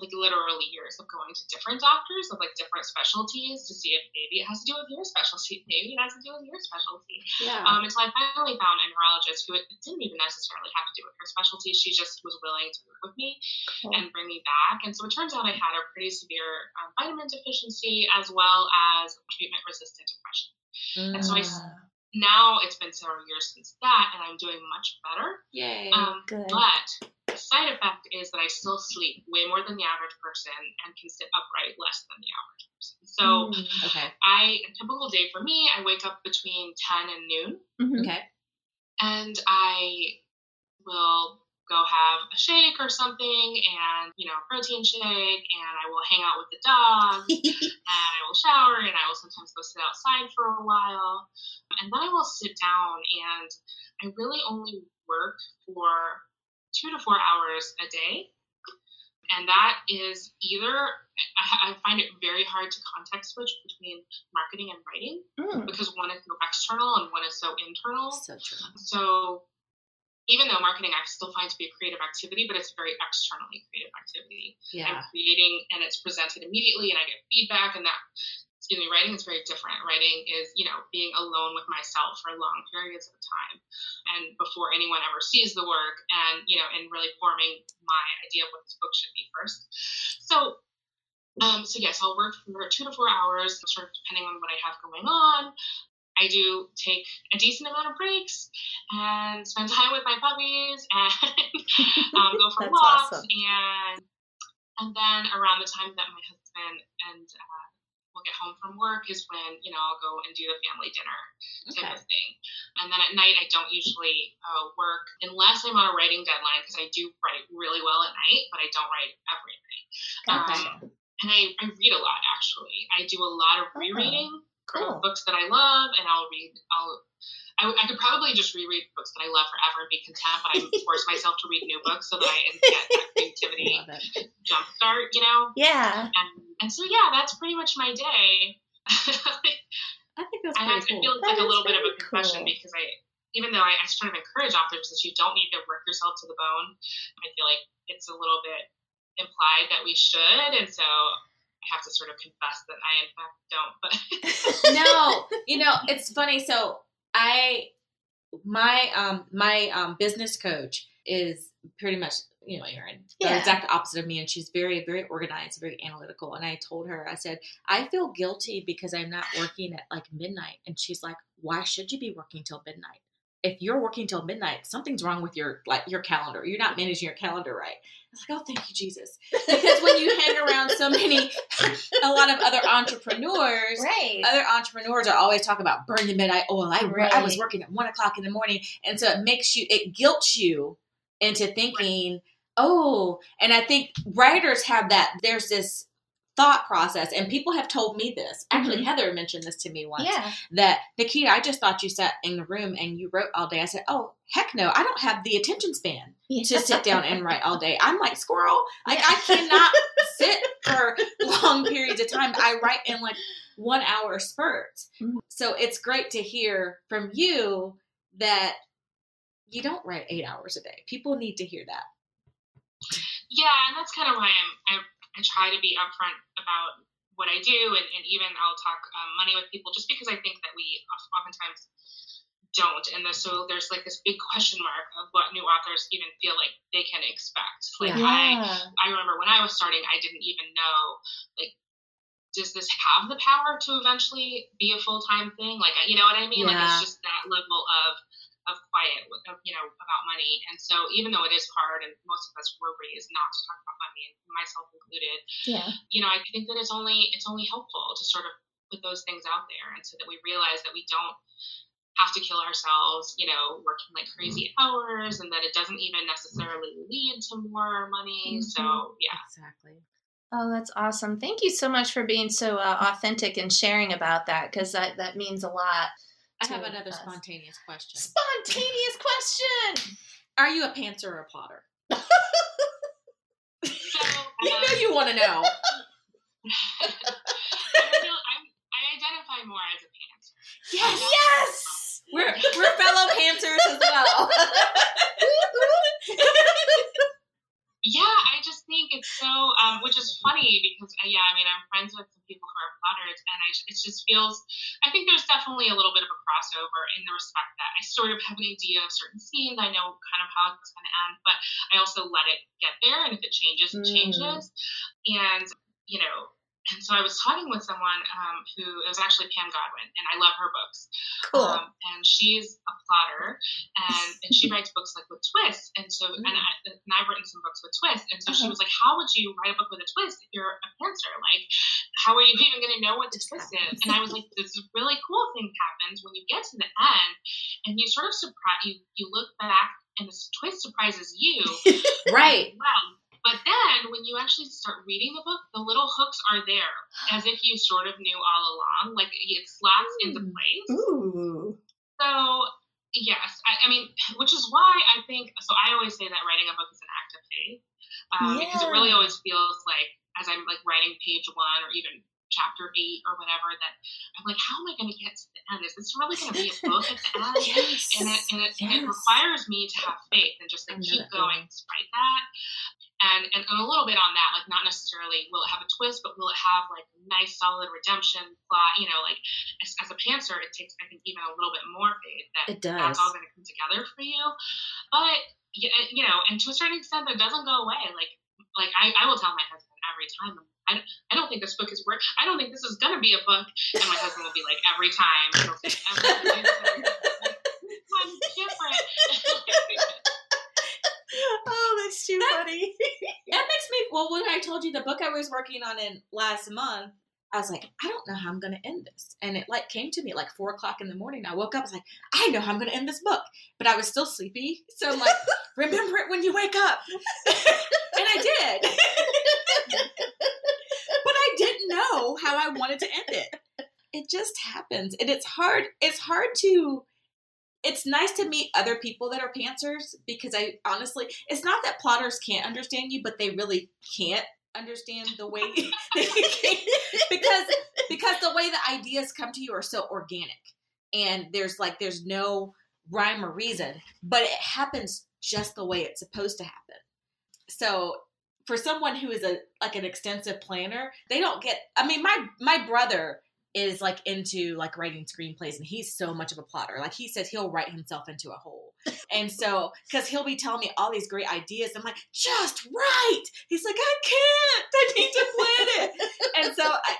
like literally years of going to different doctors of like different specialties to see if maybe it has to do with your specialty, maybe it has to do with your specialty. Yeah. Um, until I finally found a neurologist who it didn't even necessarily have to do with her specialty. She just was willing to work with me Cool. and bring me back. And so it turns out I had a pretty severe um, vitamin deficiency as well as treatment resistant depression. and so I Ah, Now it's been several years since that, and I'm doing much better. Yay. Um, good. but the side effect is that I still sleep way more than the average person and can sit upright less than the average person. So Mm. okay. I a typical day for me, I wake up between ten and noon, Mhm. Okay. and I will go have a shake or something, and you know, a protein shake, and I will hang out with the dog, and I will shower, and I will sometimes go sit outside for a while, and then I will sit down, and I really only work for two to four hours a day. And that is either, I, I find it very hard to context switch between marketing and writing Mm. because one is so external and one is so internal. So true. So even though marketing I still find to be a creative activity, but it's a very externally creative activity. Yeah. I'm creating and it's presented immediately and I get feedback and that excuse me, writing is very different. Writing is, you know, being alone with myself for long periods of time and before anyone ever sees the work and, you know, and really forming my idea of what this book should be first. So um, so yes, I'll work for two to four hours, sort of depending on what I have going on. I do take a decent amount of breaks and spend time with my puppies and um, go for walks awesome. and and then around the time that my husband and uh, will get home from work is when you know I'll go and do the family dinner type Okay. of thing. And then at night I don't usually uh, work unless I'm on a writing deadline because I do write really well at night, but I don't write every night. Gotcha. Um, and I, I read a lot actually. I do a lot of Oh, rereading cool. books that I love, and I'll read. I'll. I, I could probably just reread books that I love forever and be content, but I force myself to read new books so that I get that creativity jumpstart, you know. Yeah. And and so yeah, that's pretty much my day. I think that's I, have, cool. feel it's like a little bit of a confession cool. because I, even though I, I sort of encourage authors that you don't need to work yourself to the bone, I feel like it's a little bit implied that we should, and so I have to sort of confess that I in fact don't. But no, you know, it's funny. So I, my um my um business coach is pretty much you know Erin, the Yeah. exact opposite of me, and she's very very organized, very analytical. And I told her, I said, I feel guilty because I'm not working at like midnight, and she's like, Why should you be working till midnight? If you're working till midnight, something's wrong with your like your calendar. You're not managing your calendar right. I was like, oh, thank you, Jesus. Because when you hang around so many, a lot of other entrepreneurs, Right. other entrepreneurs are always talking about burn the midnight oil. I, wor- I was working at one o'clock in the morning, and so it makes you, it guilts you into thinking, oh. And I think writers have that. There's this thought process, and people have told me this. Actually, Heather mentioned this to me once. yeah. That Nikita, I just thought you sat in the room and you wrote all day. I said, oh heck no, I don't have the attention span to sit down and write all day. I'm like squirrel. Like I cannot sit for long periods of time. I write in like one hour spurts. Mhm. So it's great to hear from you that you don't write eight hours a day. People need to hear that. yeah, and that's kind of why I'm I, I try to be upfront about what I do, and, and even I'll talk um, money with people just because I think that we oftentimes don't, and there's, so there's like this big question mark of what new authors even feel like they can expect. Like I Yeah. I remember when I was starting, I didn't even know, like, does this have the power to eventually be a full time thing? Like, you know what I mean? Like, it's just that level of of quiet, of, you know, about money. And so, even though it is hard, and most of us were raised not to talk about money, and myself included, Yeah. you know, I think that it's only it's only helpful to sort of put those things out there, and so that we realize that we don't have to kill ourselves, you know, working like crazy hours, and that it doesn't even necessarily lead to more money. So yeah, Exactly. Oh, that's awesome. Thank you so much for being so uh, authentic and sharing about that because that, that means a lot. I have another us. spontaneous question. Spontaneous question. Are you a pantser or a plotter? so You know you want to know. I know. I'm, I identify more as a pantser. Yes. Yes. We're we're fellow pantsers as well. Yeah, I just think it's so, um, which is funny because, uh, yeah, I mean, I'm friends with some people who are plotters, and I, it just feels, I think there's definitely a little bit of a crossover in the respect that I sort of have an idea of certain scenes. I know kind of how it's going to end, but I also let it get there, and if it changes, it Mm. changes. And, you know, and so I was talking with someone um, who it was actually Pam Godwin, and I love her books. Cool. Um, and she's a plotter, and, and she writes books like with twists. And so, and, I, and I've written some books with twists. And so she Uh-huh. was like, "How would you write a book with a twist if you're a pantser? Like, how are you even going to know what the twist is?" And I was like, "This really cool thing happens when you get to the end, and you sort of surprise you. You look back, and this twist surprises you." right. Well, but then when you actually start reading the book, the little hooks are there, as if you sort of knew all along. Like it slots into Mm. place. Ooh. So yes, I, I mean, which is why I think. So I always say that writing a book is an act of faith, um, because it really always feels like as I'm like writing page one or even chapter eight or whatever that I'm like, how am I going to get to the end? Is this really going to be a book at the end? Yes. and it and it, and it requires me to have faith and just like keep going despite that. And, and a little bit on that, like not necessarily will it have a twist, but will it have like a nice solid redemption plot? You know, like as, as a pantser, it takes I think even a little bit more faith that It does. that's all going to come together for you. But uh, you know, and to a certain extent, that doesn't go away. Like like I, I will tell my husband every time. I, don't- I don't think this book is worth. I don't think this is gonna be a book. And my husband will be like every time. He'll say every time. I'm different. Oh, that's too That- funny. That makes me. Well, when I told you the book I was working on in last month, I was like, I don't know how I'm going to end this. And it like came to me at like four o'clock in the morning. I woke up. I was like, I know how I'm going to end this book, but I was still sleepy. So I'm like, remember it when you wake up. and I did. but I didn't know how I wanted to end it. It just happens, and it's hard. It's hard to. It's nice to meet other people that are pantsers because I honestly, it's not that plotters can't understand you, but they really can't understand the way because because the way the ideas come to you are so organic and there's like there's no rhyme or reason but it happens just the way it's supposed to happen. So for someone who is a like an extensive planner they don't get i mean my my brother is like into like writing screenplays and he's so much of a plotter. Like he says he'll write himself into a hole. And so because he'll be telling me all these great ideas i'm like just write! He's like i can't! I need to plan it! And so i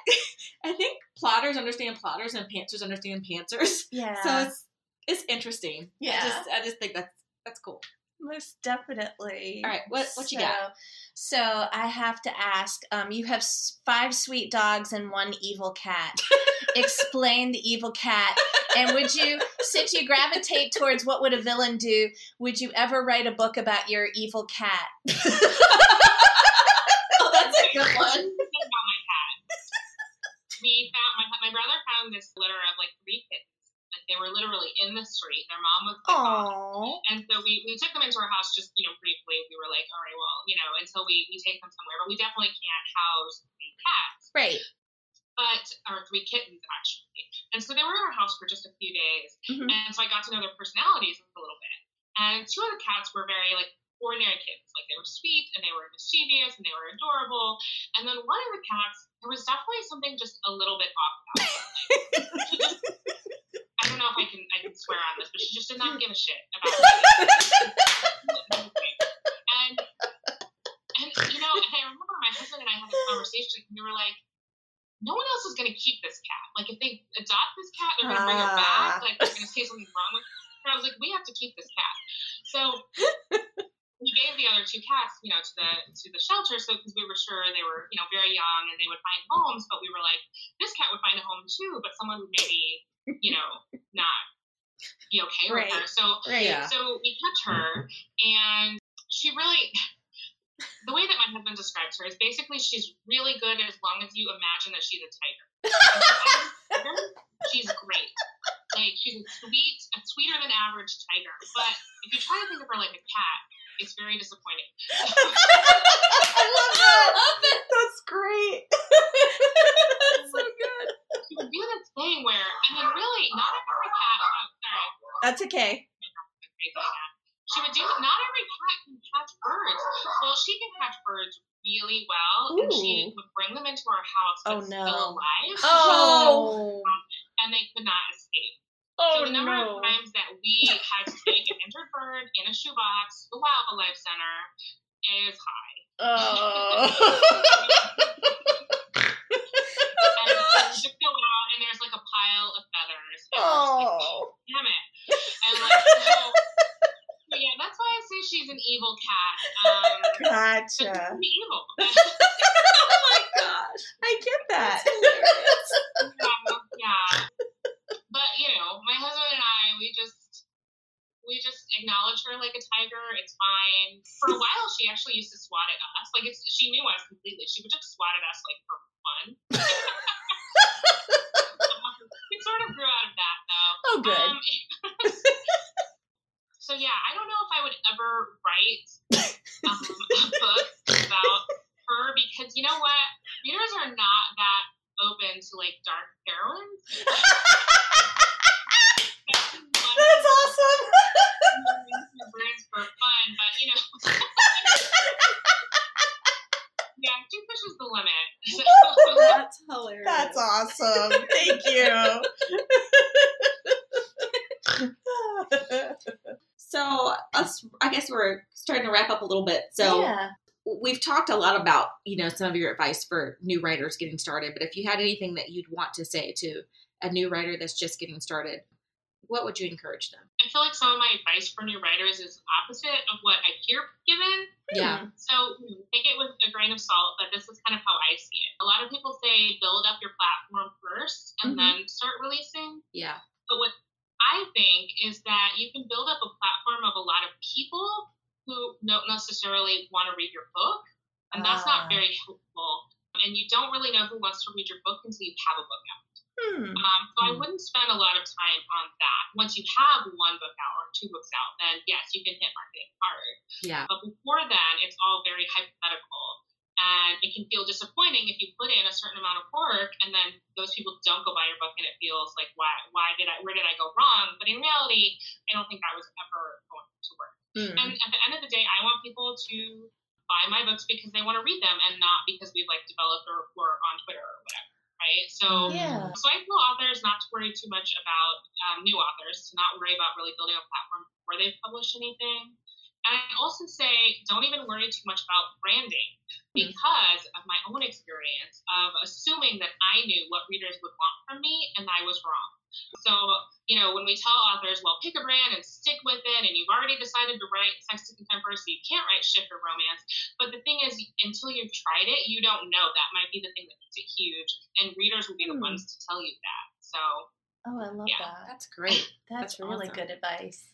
i think plotters understand plotters and pantsers understand pantsers. Yeah. so it's it's interesting. Yeah. i just i just think that's that's cool Most definitely. all right what what you so, got So I have to ask. Um, you have five sweet dogs and one evil cat. Explain the evil cat. And would you, since you gravitate towards what would a villain do, would you ever write a book about your evil cat? oh that's a good one about my cat. We found my my brother found this litter of like three kittens. They were literally in the street. Their mom was gone. And so we, we took them into our house just, you know, briefly. We were like, all right, well, you know, until we, we take them somewhere. But we definitely can't house three cats. Right. But, or three kittens, actually. And so they were in our house for just a few days. Mhm. And so I got to know their personalities a little bit. And two of the cats were very, like, ordinary kittens. Like, they were sweet and they were mischievous and they were adorable. And then one of the cats, there was definitely something just a little bit off about her. Like, I don't know if I can I can swear on this, but she just did not give a shit about anything. and and you know, and I remember my husband and I had a conversation and we were like, no one else is gonna keep this cat. Like if they adopt this cat, they're gonna bring her back, like they're gonna say something wrong with her. And I was like, we have to keep this cat. So we gave the other two cats, you know, to the to the shelter, so because we were sure they were, you know, very young and they would find homes, but we were like, this cat would find a home too, but someone would maybe, you know, not be okay with her. Right. So Right. Yeah. so we kept her, and she really. The way that my husband describes her is basically she's really good as long as you imagine that she's a tiger. she's great. Like she's a sweet, a sweeter than average tiger. But if you try to think of her like a cat, it's very disappointing. I love that. That's great. That's so good. She would do this thing where, I mean, really, not every cat. Oh, sorry. That's okay. She would do not every cat can catch birds. Well, she can catch birds really well, and she Ooh. would bring them into our house, but Oh, no. still alive. Oh. Um, and they could not escape. Oh so the number no. of times that we had to take an injured bird in a shoebox to the Wildlife Center is high. Oh. And just go out and there's like a pile of feathers. And like, oh. damn it. And like, so yeah, that's why I say she's an evil cat. Um, Gotcha. evil. Oh my gosh. I get that. yeah, yeah. But you know, my husband and I, we just we just acknowledge her like a tiger. It's fine. For a while, she actually used to swat at us. Like it's she knew us completely. She would just swat at us like for fun. we sort of grew out of that though. Oh, good. Um, so yeah, I don't know if I would ever write um, a book about her because you know what, readers are not that open to like dark heroines. That's awesome. Birds for fun, but you know, yeah, she pushes the limit. So, That's hilarious. That's awesome. Thank you. So, us, I guess we're starting to wrap up a little bit. So, yeah. we've talked a lot about, you know, some of your advice for new writers getting started. But if you had anything that you'd want to say to a new writer that's just getting started, what would you encourage them? I feel like some of my advice for new writers is opposite of what I hear given. Yeah. So take it with a grain of salt, but this is kind of how I see it. A lot of people say build up your platform first and Mhm. then start releasing. Yeah. But what I think is that you can build up a platform of a lot of people who don't necessarily want to read your book, and that's Ah. not very helpful. And you don't really know who wants to read your book until you have a book out. Hmm. Um, so I Hmm. wouldn't spend a lot of time on that. Once you have one book out or two books out, then yes, you can hit marketing hard. Yeah. But before then, it's all very hypothetical. And it can feel disappointing if you put in a certain amount of work and then those people don't go buy your book and it feels like why why did I where did I go wrong? But in reality, I don't think that was ever going to work. Hmm. And at the end of the day, I want people to buy my books because they want to read them and not because we've like developed a rapport on Twitter or whatever. Right. So Yeah. so I tell authors not to worry too much about um, new authors, to not worry about really building a platform before they've published anything. And I also say don't even worry too much about branding because of my own experience of assuming that I knew what readers would want from me and I was wrong. So, you know, when we tell authors, well, pick a brand and stick with it, and you've already decided to write sex to contemporary, so you can't write shifter romance. But the thing is, until you've tried it, you don't know. That might be the thing that makes it huge, and readers will be the Hmm. ones to tell you that. So, Oh, I love Yeah, that. That's great. That's, that's really awesome. good advice.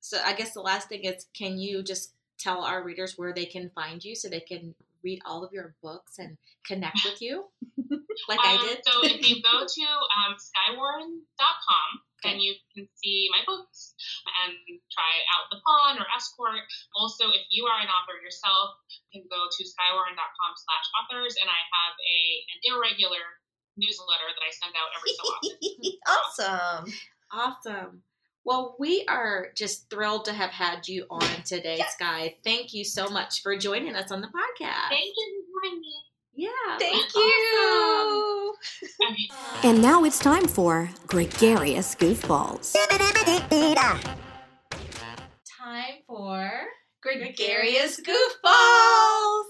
So I guess the last thing is, can you just tell our readers where they can find you so they can read all of your books and connect with you, like I um, did? so if you go to um, skyewarren.com, then you can see my books and try out the pawn or escort. Also, if you are an author yourself, you can go to skyewarren.com slash authors, and I have a an irregular newsletter that I send out every so often. awesome. Awesome. Well, we are just thrilled to have had you on today, Skye. Thank you so much for joining us on the podcast. Thank you for having me. Yeah. Thank you. Okay. And now it's time for Gregarious Goofballs. Time for Gregarious goofballs.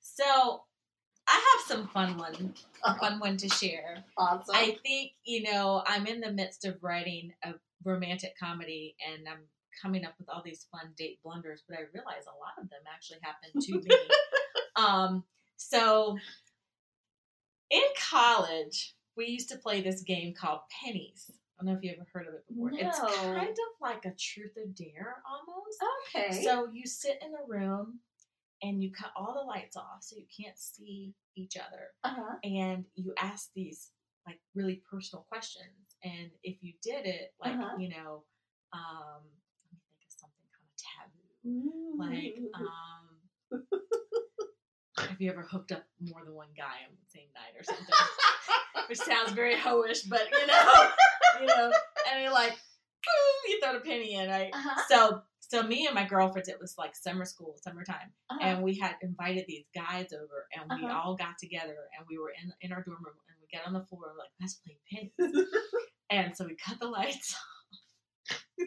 so I have some fun one, fun one to share. Awesome. I think you know I'm in the midst of writing a romantic comedy, and I'm coming up with all these fun date blunders, but I realize a lot of them actually happen to me. um, so in college, we used to play this game called Pennies. I don't know if you ever heard of it before. It's kind of like a truth or dare almost. okay. So you sit in a room and you cut all the lights off so you can't see each other uh-huh. and you ask these like really personal questions and if you did it like Uh-huh. you know um let me think of something kind of taboo like um have you ever hooked up more than one guy on the same night or something which sounds very hoish but you know you know and you're like boom you throw a penny in right uh-huh. so so me and my girlfriends it was like summer school summertime Uh-huh. and we had invited these guys over and we Uh-huh. all got together and we were in in our dorm room and we got on the floor like let's play pennies and so we cut the lights off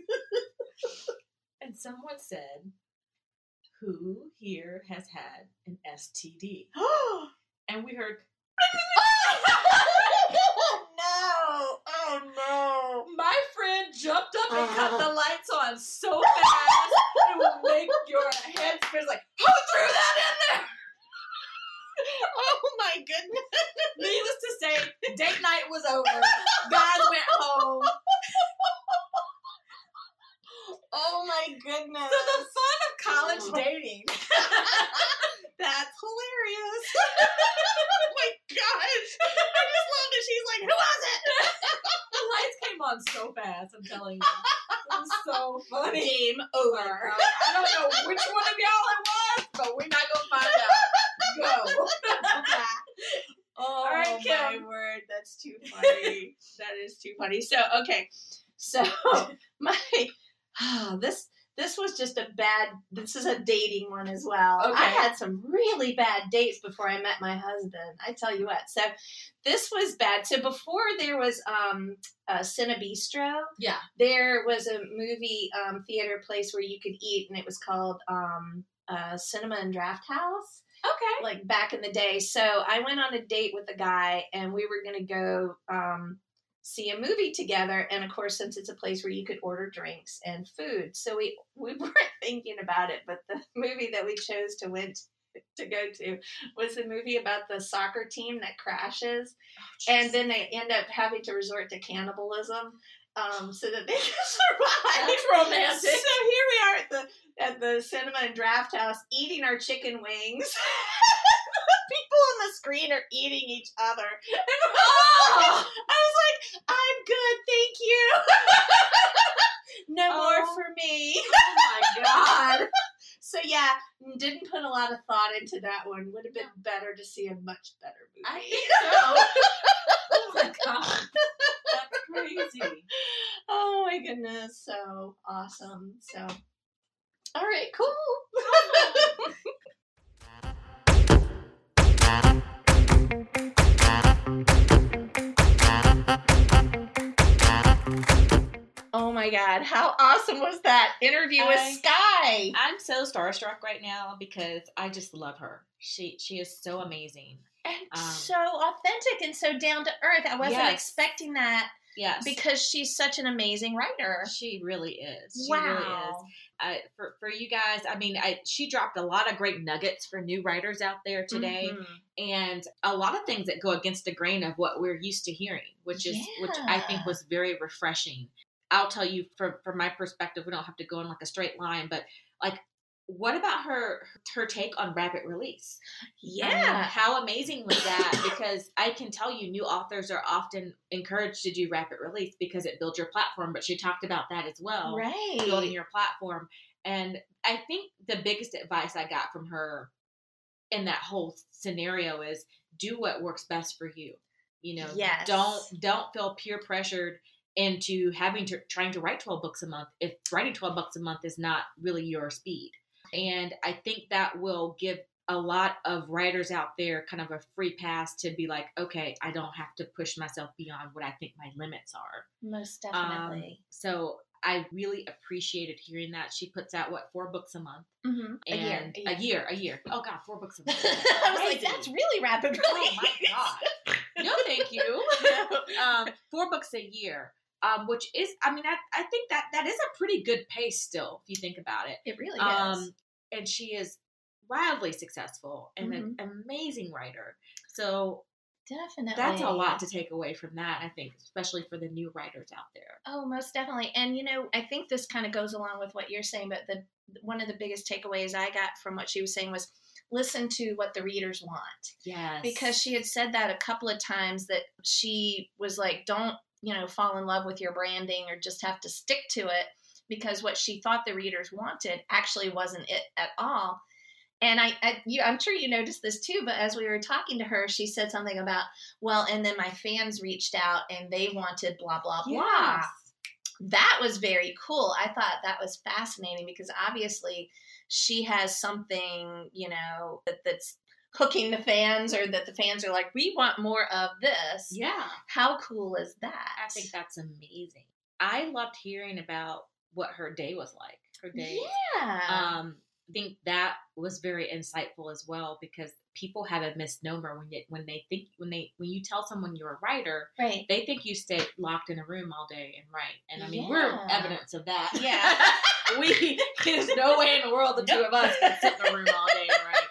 and someone said who here has had an std and we heard Oh no. Oh no. my friend jumped up and cut the uh-huh. lights on so fast it would make your head spin like who threw that in there Oh my goodness. Needless to say, date night was over. Guys went home. Oh my goodness. So the fun of college oh. dating. That's hilarious. oh my gosh. I just love that she's like, who was it? the lights came on so fast. I'm telling you, it was so funny. Game Oh over. God. I don't know which one of y'all it was, but we're not gonna find out. Go. oh All right, oh my word, that's too funny. that is too funny. So okay, so my oh, this this was just a bad. This is a dating one as well. I had some really bad dates before I met my husband. I tell you what. So this was bad. So before there was um uh, Cine Bistro, Yeah. there was a movie um, theater place where you could eat, and it was called um, uh, Cinema and Draft House Okay. like back in the day. So I went on a date with a guy, and we were gonna go um, see a movie together. And of course, since it's a place where you could order drinks and food, so we we weren't thinking about it. But the movie that we chose to went to go to was the movie about the soccer team that crashes, and then they end up having to resort to cannibalism. Um, so that they can survive. That's romantic. So here we are at the at the cinema and draft house eating our chicken wings. People on the screen are eating each other. Oh. I was like, I'm good, thank you. no Oh. more for me. oh my god. So yeah, didn't put a lot of thought into that one. Would have been better to see a much better movie. I so. oh my god. That's crazy. oh my goodness, so awesome. So, all right, cool. Oh my god, how awesome was that interview with Skye? I'm so starstruck right now because I just love her. She she is so amazing. and um, so authentic and so down to earth. I wasn't Yes. expecting that Yes. because she's such an amazing writer. she really is. She wow. really is. Uh, for for you guys, I mean, I, she dropped a lot of great nuggets for new writers out there today, Mhm. and a lot of things that go against the grain of what we're used to hearing, which is which I think was very refreshing. I'll tell you from from my perspective, we don't have to go in like a straight line, but like. What about her her take on rapid release? I mean, Yeah. how amazing was that? because I can tell you, new authors are often encouraged to do rapid release because it builds your platform. But she talked about that as well, right. building your platform. And I think the biggest advice I got from her in that whole scenario is do what works best for you. You know, Yes. don't don't feel peer pressured into having to trying to write 12 books a month if writing 12 books a month is not really your speed. And I think that will give a lot of writers out there kind of a free pass to be like, okay, I don't have to push myself beyond what I think my limits are. Most Um, definitely. so I really appreciated hearing that. She puts out what four books a month hmm A year. and a year, a year. Oh god, four books a month. I was like, that's really rapid release. Oh my god. No, thank you. um, four books a year, um, which is, I mean, I, I think that that is a pretty good pace still, if you think about it. It really is. Um, and she is wildly successful and Mhm. an amazing writer. So Definitely. that's a lot to take away from that, I think, especially for the new writers out there. Oh, most definitely. And you know, I think this kind of goes along with what you're saying, but the one of the biggest takeaways I got from what she was saying was listen to what the readers want. Yes. Because she had said that a couple of times that she was like, don't, you know, fall in love with your branding or just have to stick to it because what she thought the readers wanted actually wasn't it at all. And I, I you, I'm sure you noticed this too, but as we were talking to her, she said something about, well, and then my fans reached out and they wanted blah, blah, blah Yes. that was very cool. I thought that was fascinating because obviously she has something, you know, that, that's hooking the fans or that the fans are like, we want more of this. Yeah. How cool is that? I think that's amazing. I loved hearing about what her day was like. Her day. Yeah. Um, I think that was very insightful as well because people have a misnomer when they when they think when they when you tell someone you're a writer, right. they think you stay locked in a room all day and write. And I mean, we're evidence of that. Yeah. we there's no way in the world the two of us can sit in a room all day and write.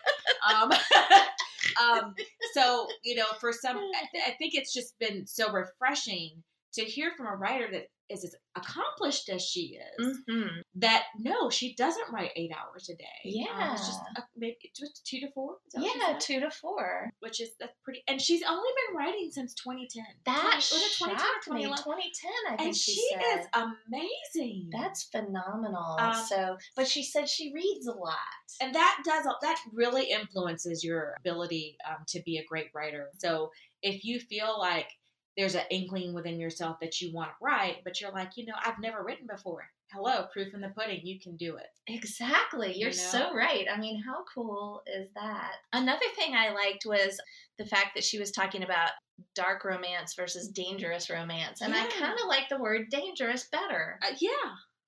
Um, um, so you know, for some, I, I think it's just been so refreshing to hear from a writer that is as accomplished as she is. hmm That no, she doesn't write eight hours a day. Um, it's just Yeah. a, maybe just two to four. Is that what she Yeah, two to four. which is that's pretty. And she's only been writing since 2010. That 20 was it 2010 or shocked me. 2010, I think And she, she is amazing. That's phenomenal. Um, so, but she said she reads a lot. and that does that really influences your ability um, to be a great writer so if you feel like there's an inkling within yourself that you want to write but you're like you know i've never written before hello proof in the pudding you can do it Exactly. You're You know? so right. I mean, how cool is that? Another thing I liked was the fact that she was talking about dark romance versus dangerous romance. And I kind of like the word dangerous better. uh, yeah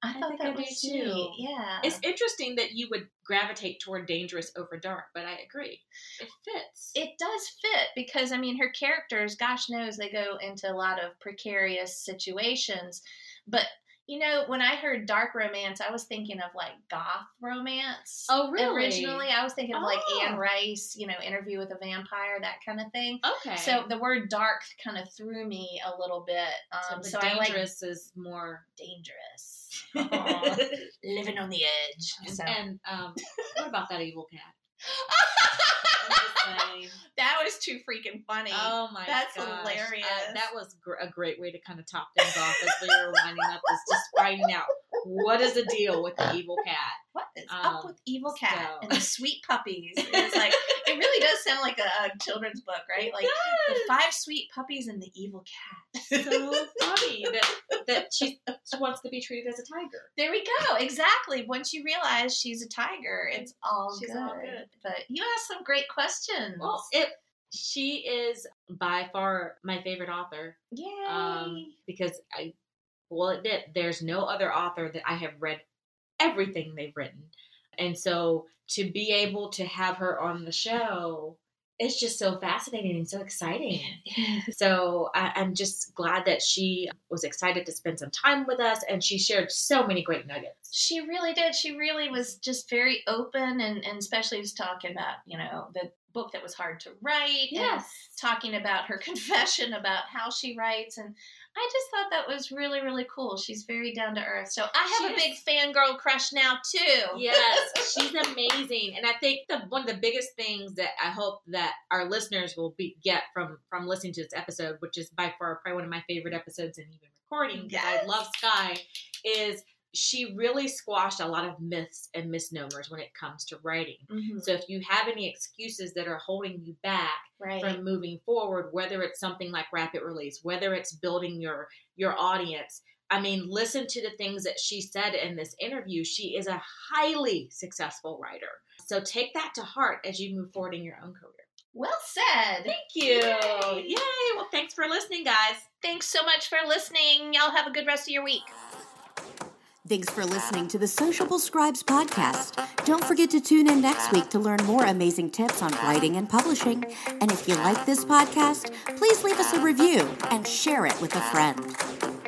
I I thought think that I was too. Yeah. It's interesting that you would gravitate toward dangerous over dark, but I agree. It fits. it does fit because I mean her characters, gosh knows they go into a lot of precarious situations. But you know, when I heard dark romance, I was thinking of like goth romance. oh, really? Originally, I was thinking of like Anne Oh. Rice, you know, Interview with a Vampire, that kind of thing. Okay. So the word dark kind of threw me a little bit. So Um, the so I like dangerous is more. dangerous, living on the edge. So. And um, what about that evil cat? that was too freaking funny. Oh my god. That's gosh. hilarious. Uh, that was gr- a great way to kind of top things off as we were winding up. Is just finding out what is the deal with the evil cat. What is Um, up with Evil Cat so- and the sweet puppies? It's like it really does sound like a, a children's book, right? Like the five sweet puppies and the evil cat. so funny that that she wants to be treated as a tiger. There we go. Exactly. Once you realize she's a tiger, it's all, She's good. all good. But you asked some great questions. Well, it she is by far my favorite author Yay. um, because I will admit there's no other author that I have read everything they've written, and so to be able to have her on the show. It's just so fascinating and so exciting. So I, I'm just glad that she was excited to spend some time with us, and she shared so many great nuggets. She really did. She really was just very open and, and especially was talking about, you know, the book that was hard to write. and talking about her confession about how she writes and I just thought that was really, really cool. She's very down to earth. So I have a big fangirl crush now too. Yes, she's amazing, and I think the one of the biggest things that I hope that our listeners will be get from from listening to this episode, which is by far probably one of my favorite episodes and even recording because Yes. I love Skye, is she really squashed a lot of myths and misnomers when it comes to writing. Mhm. So if you have any excuses that are holding you back Right. from moving forward, whether it's something like rapid release, whether it's building your your audience. I mean, listen to the things that she said in this interview. She is a highly successful writer. So take that to heart as you move forward in your own career. well said. Thank you. Yay. Yay. Well, thanks for listening, guys. Thanks so much for listening. Y'all have a good rest of your week. Thanks for listening to the Sociable Scribes podcast. Don't forget to tune in next week to learn more amazing tips on writing and publishing. And if you like this podcast, please leave us a review and share it with a friend.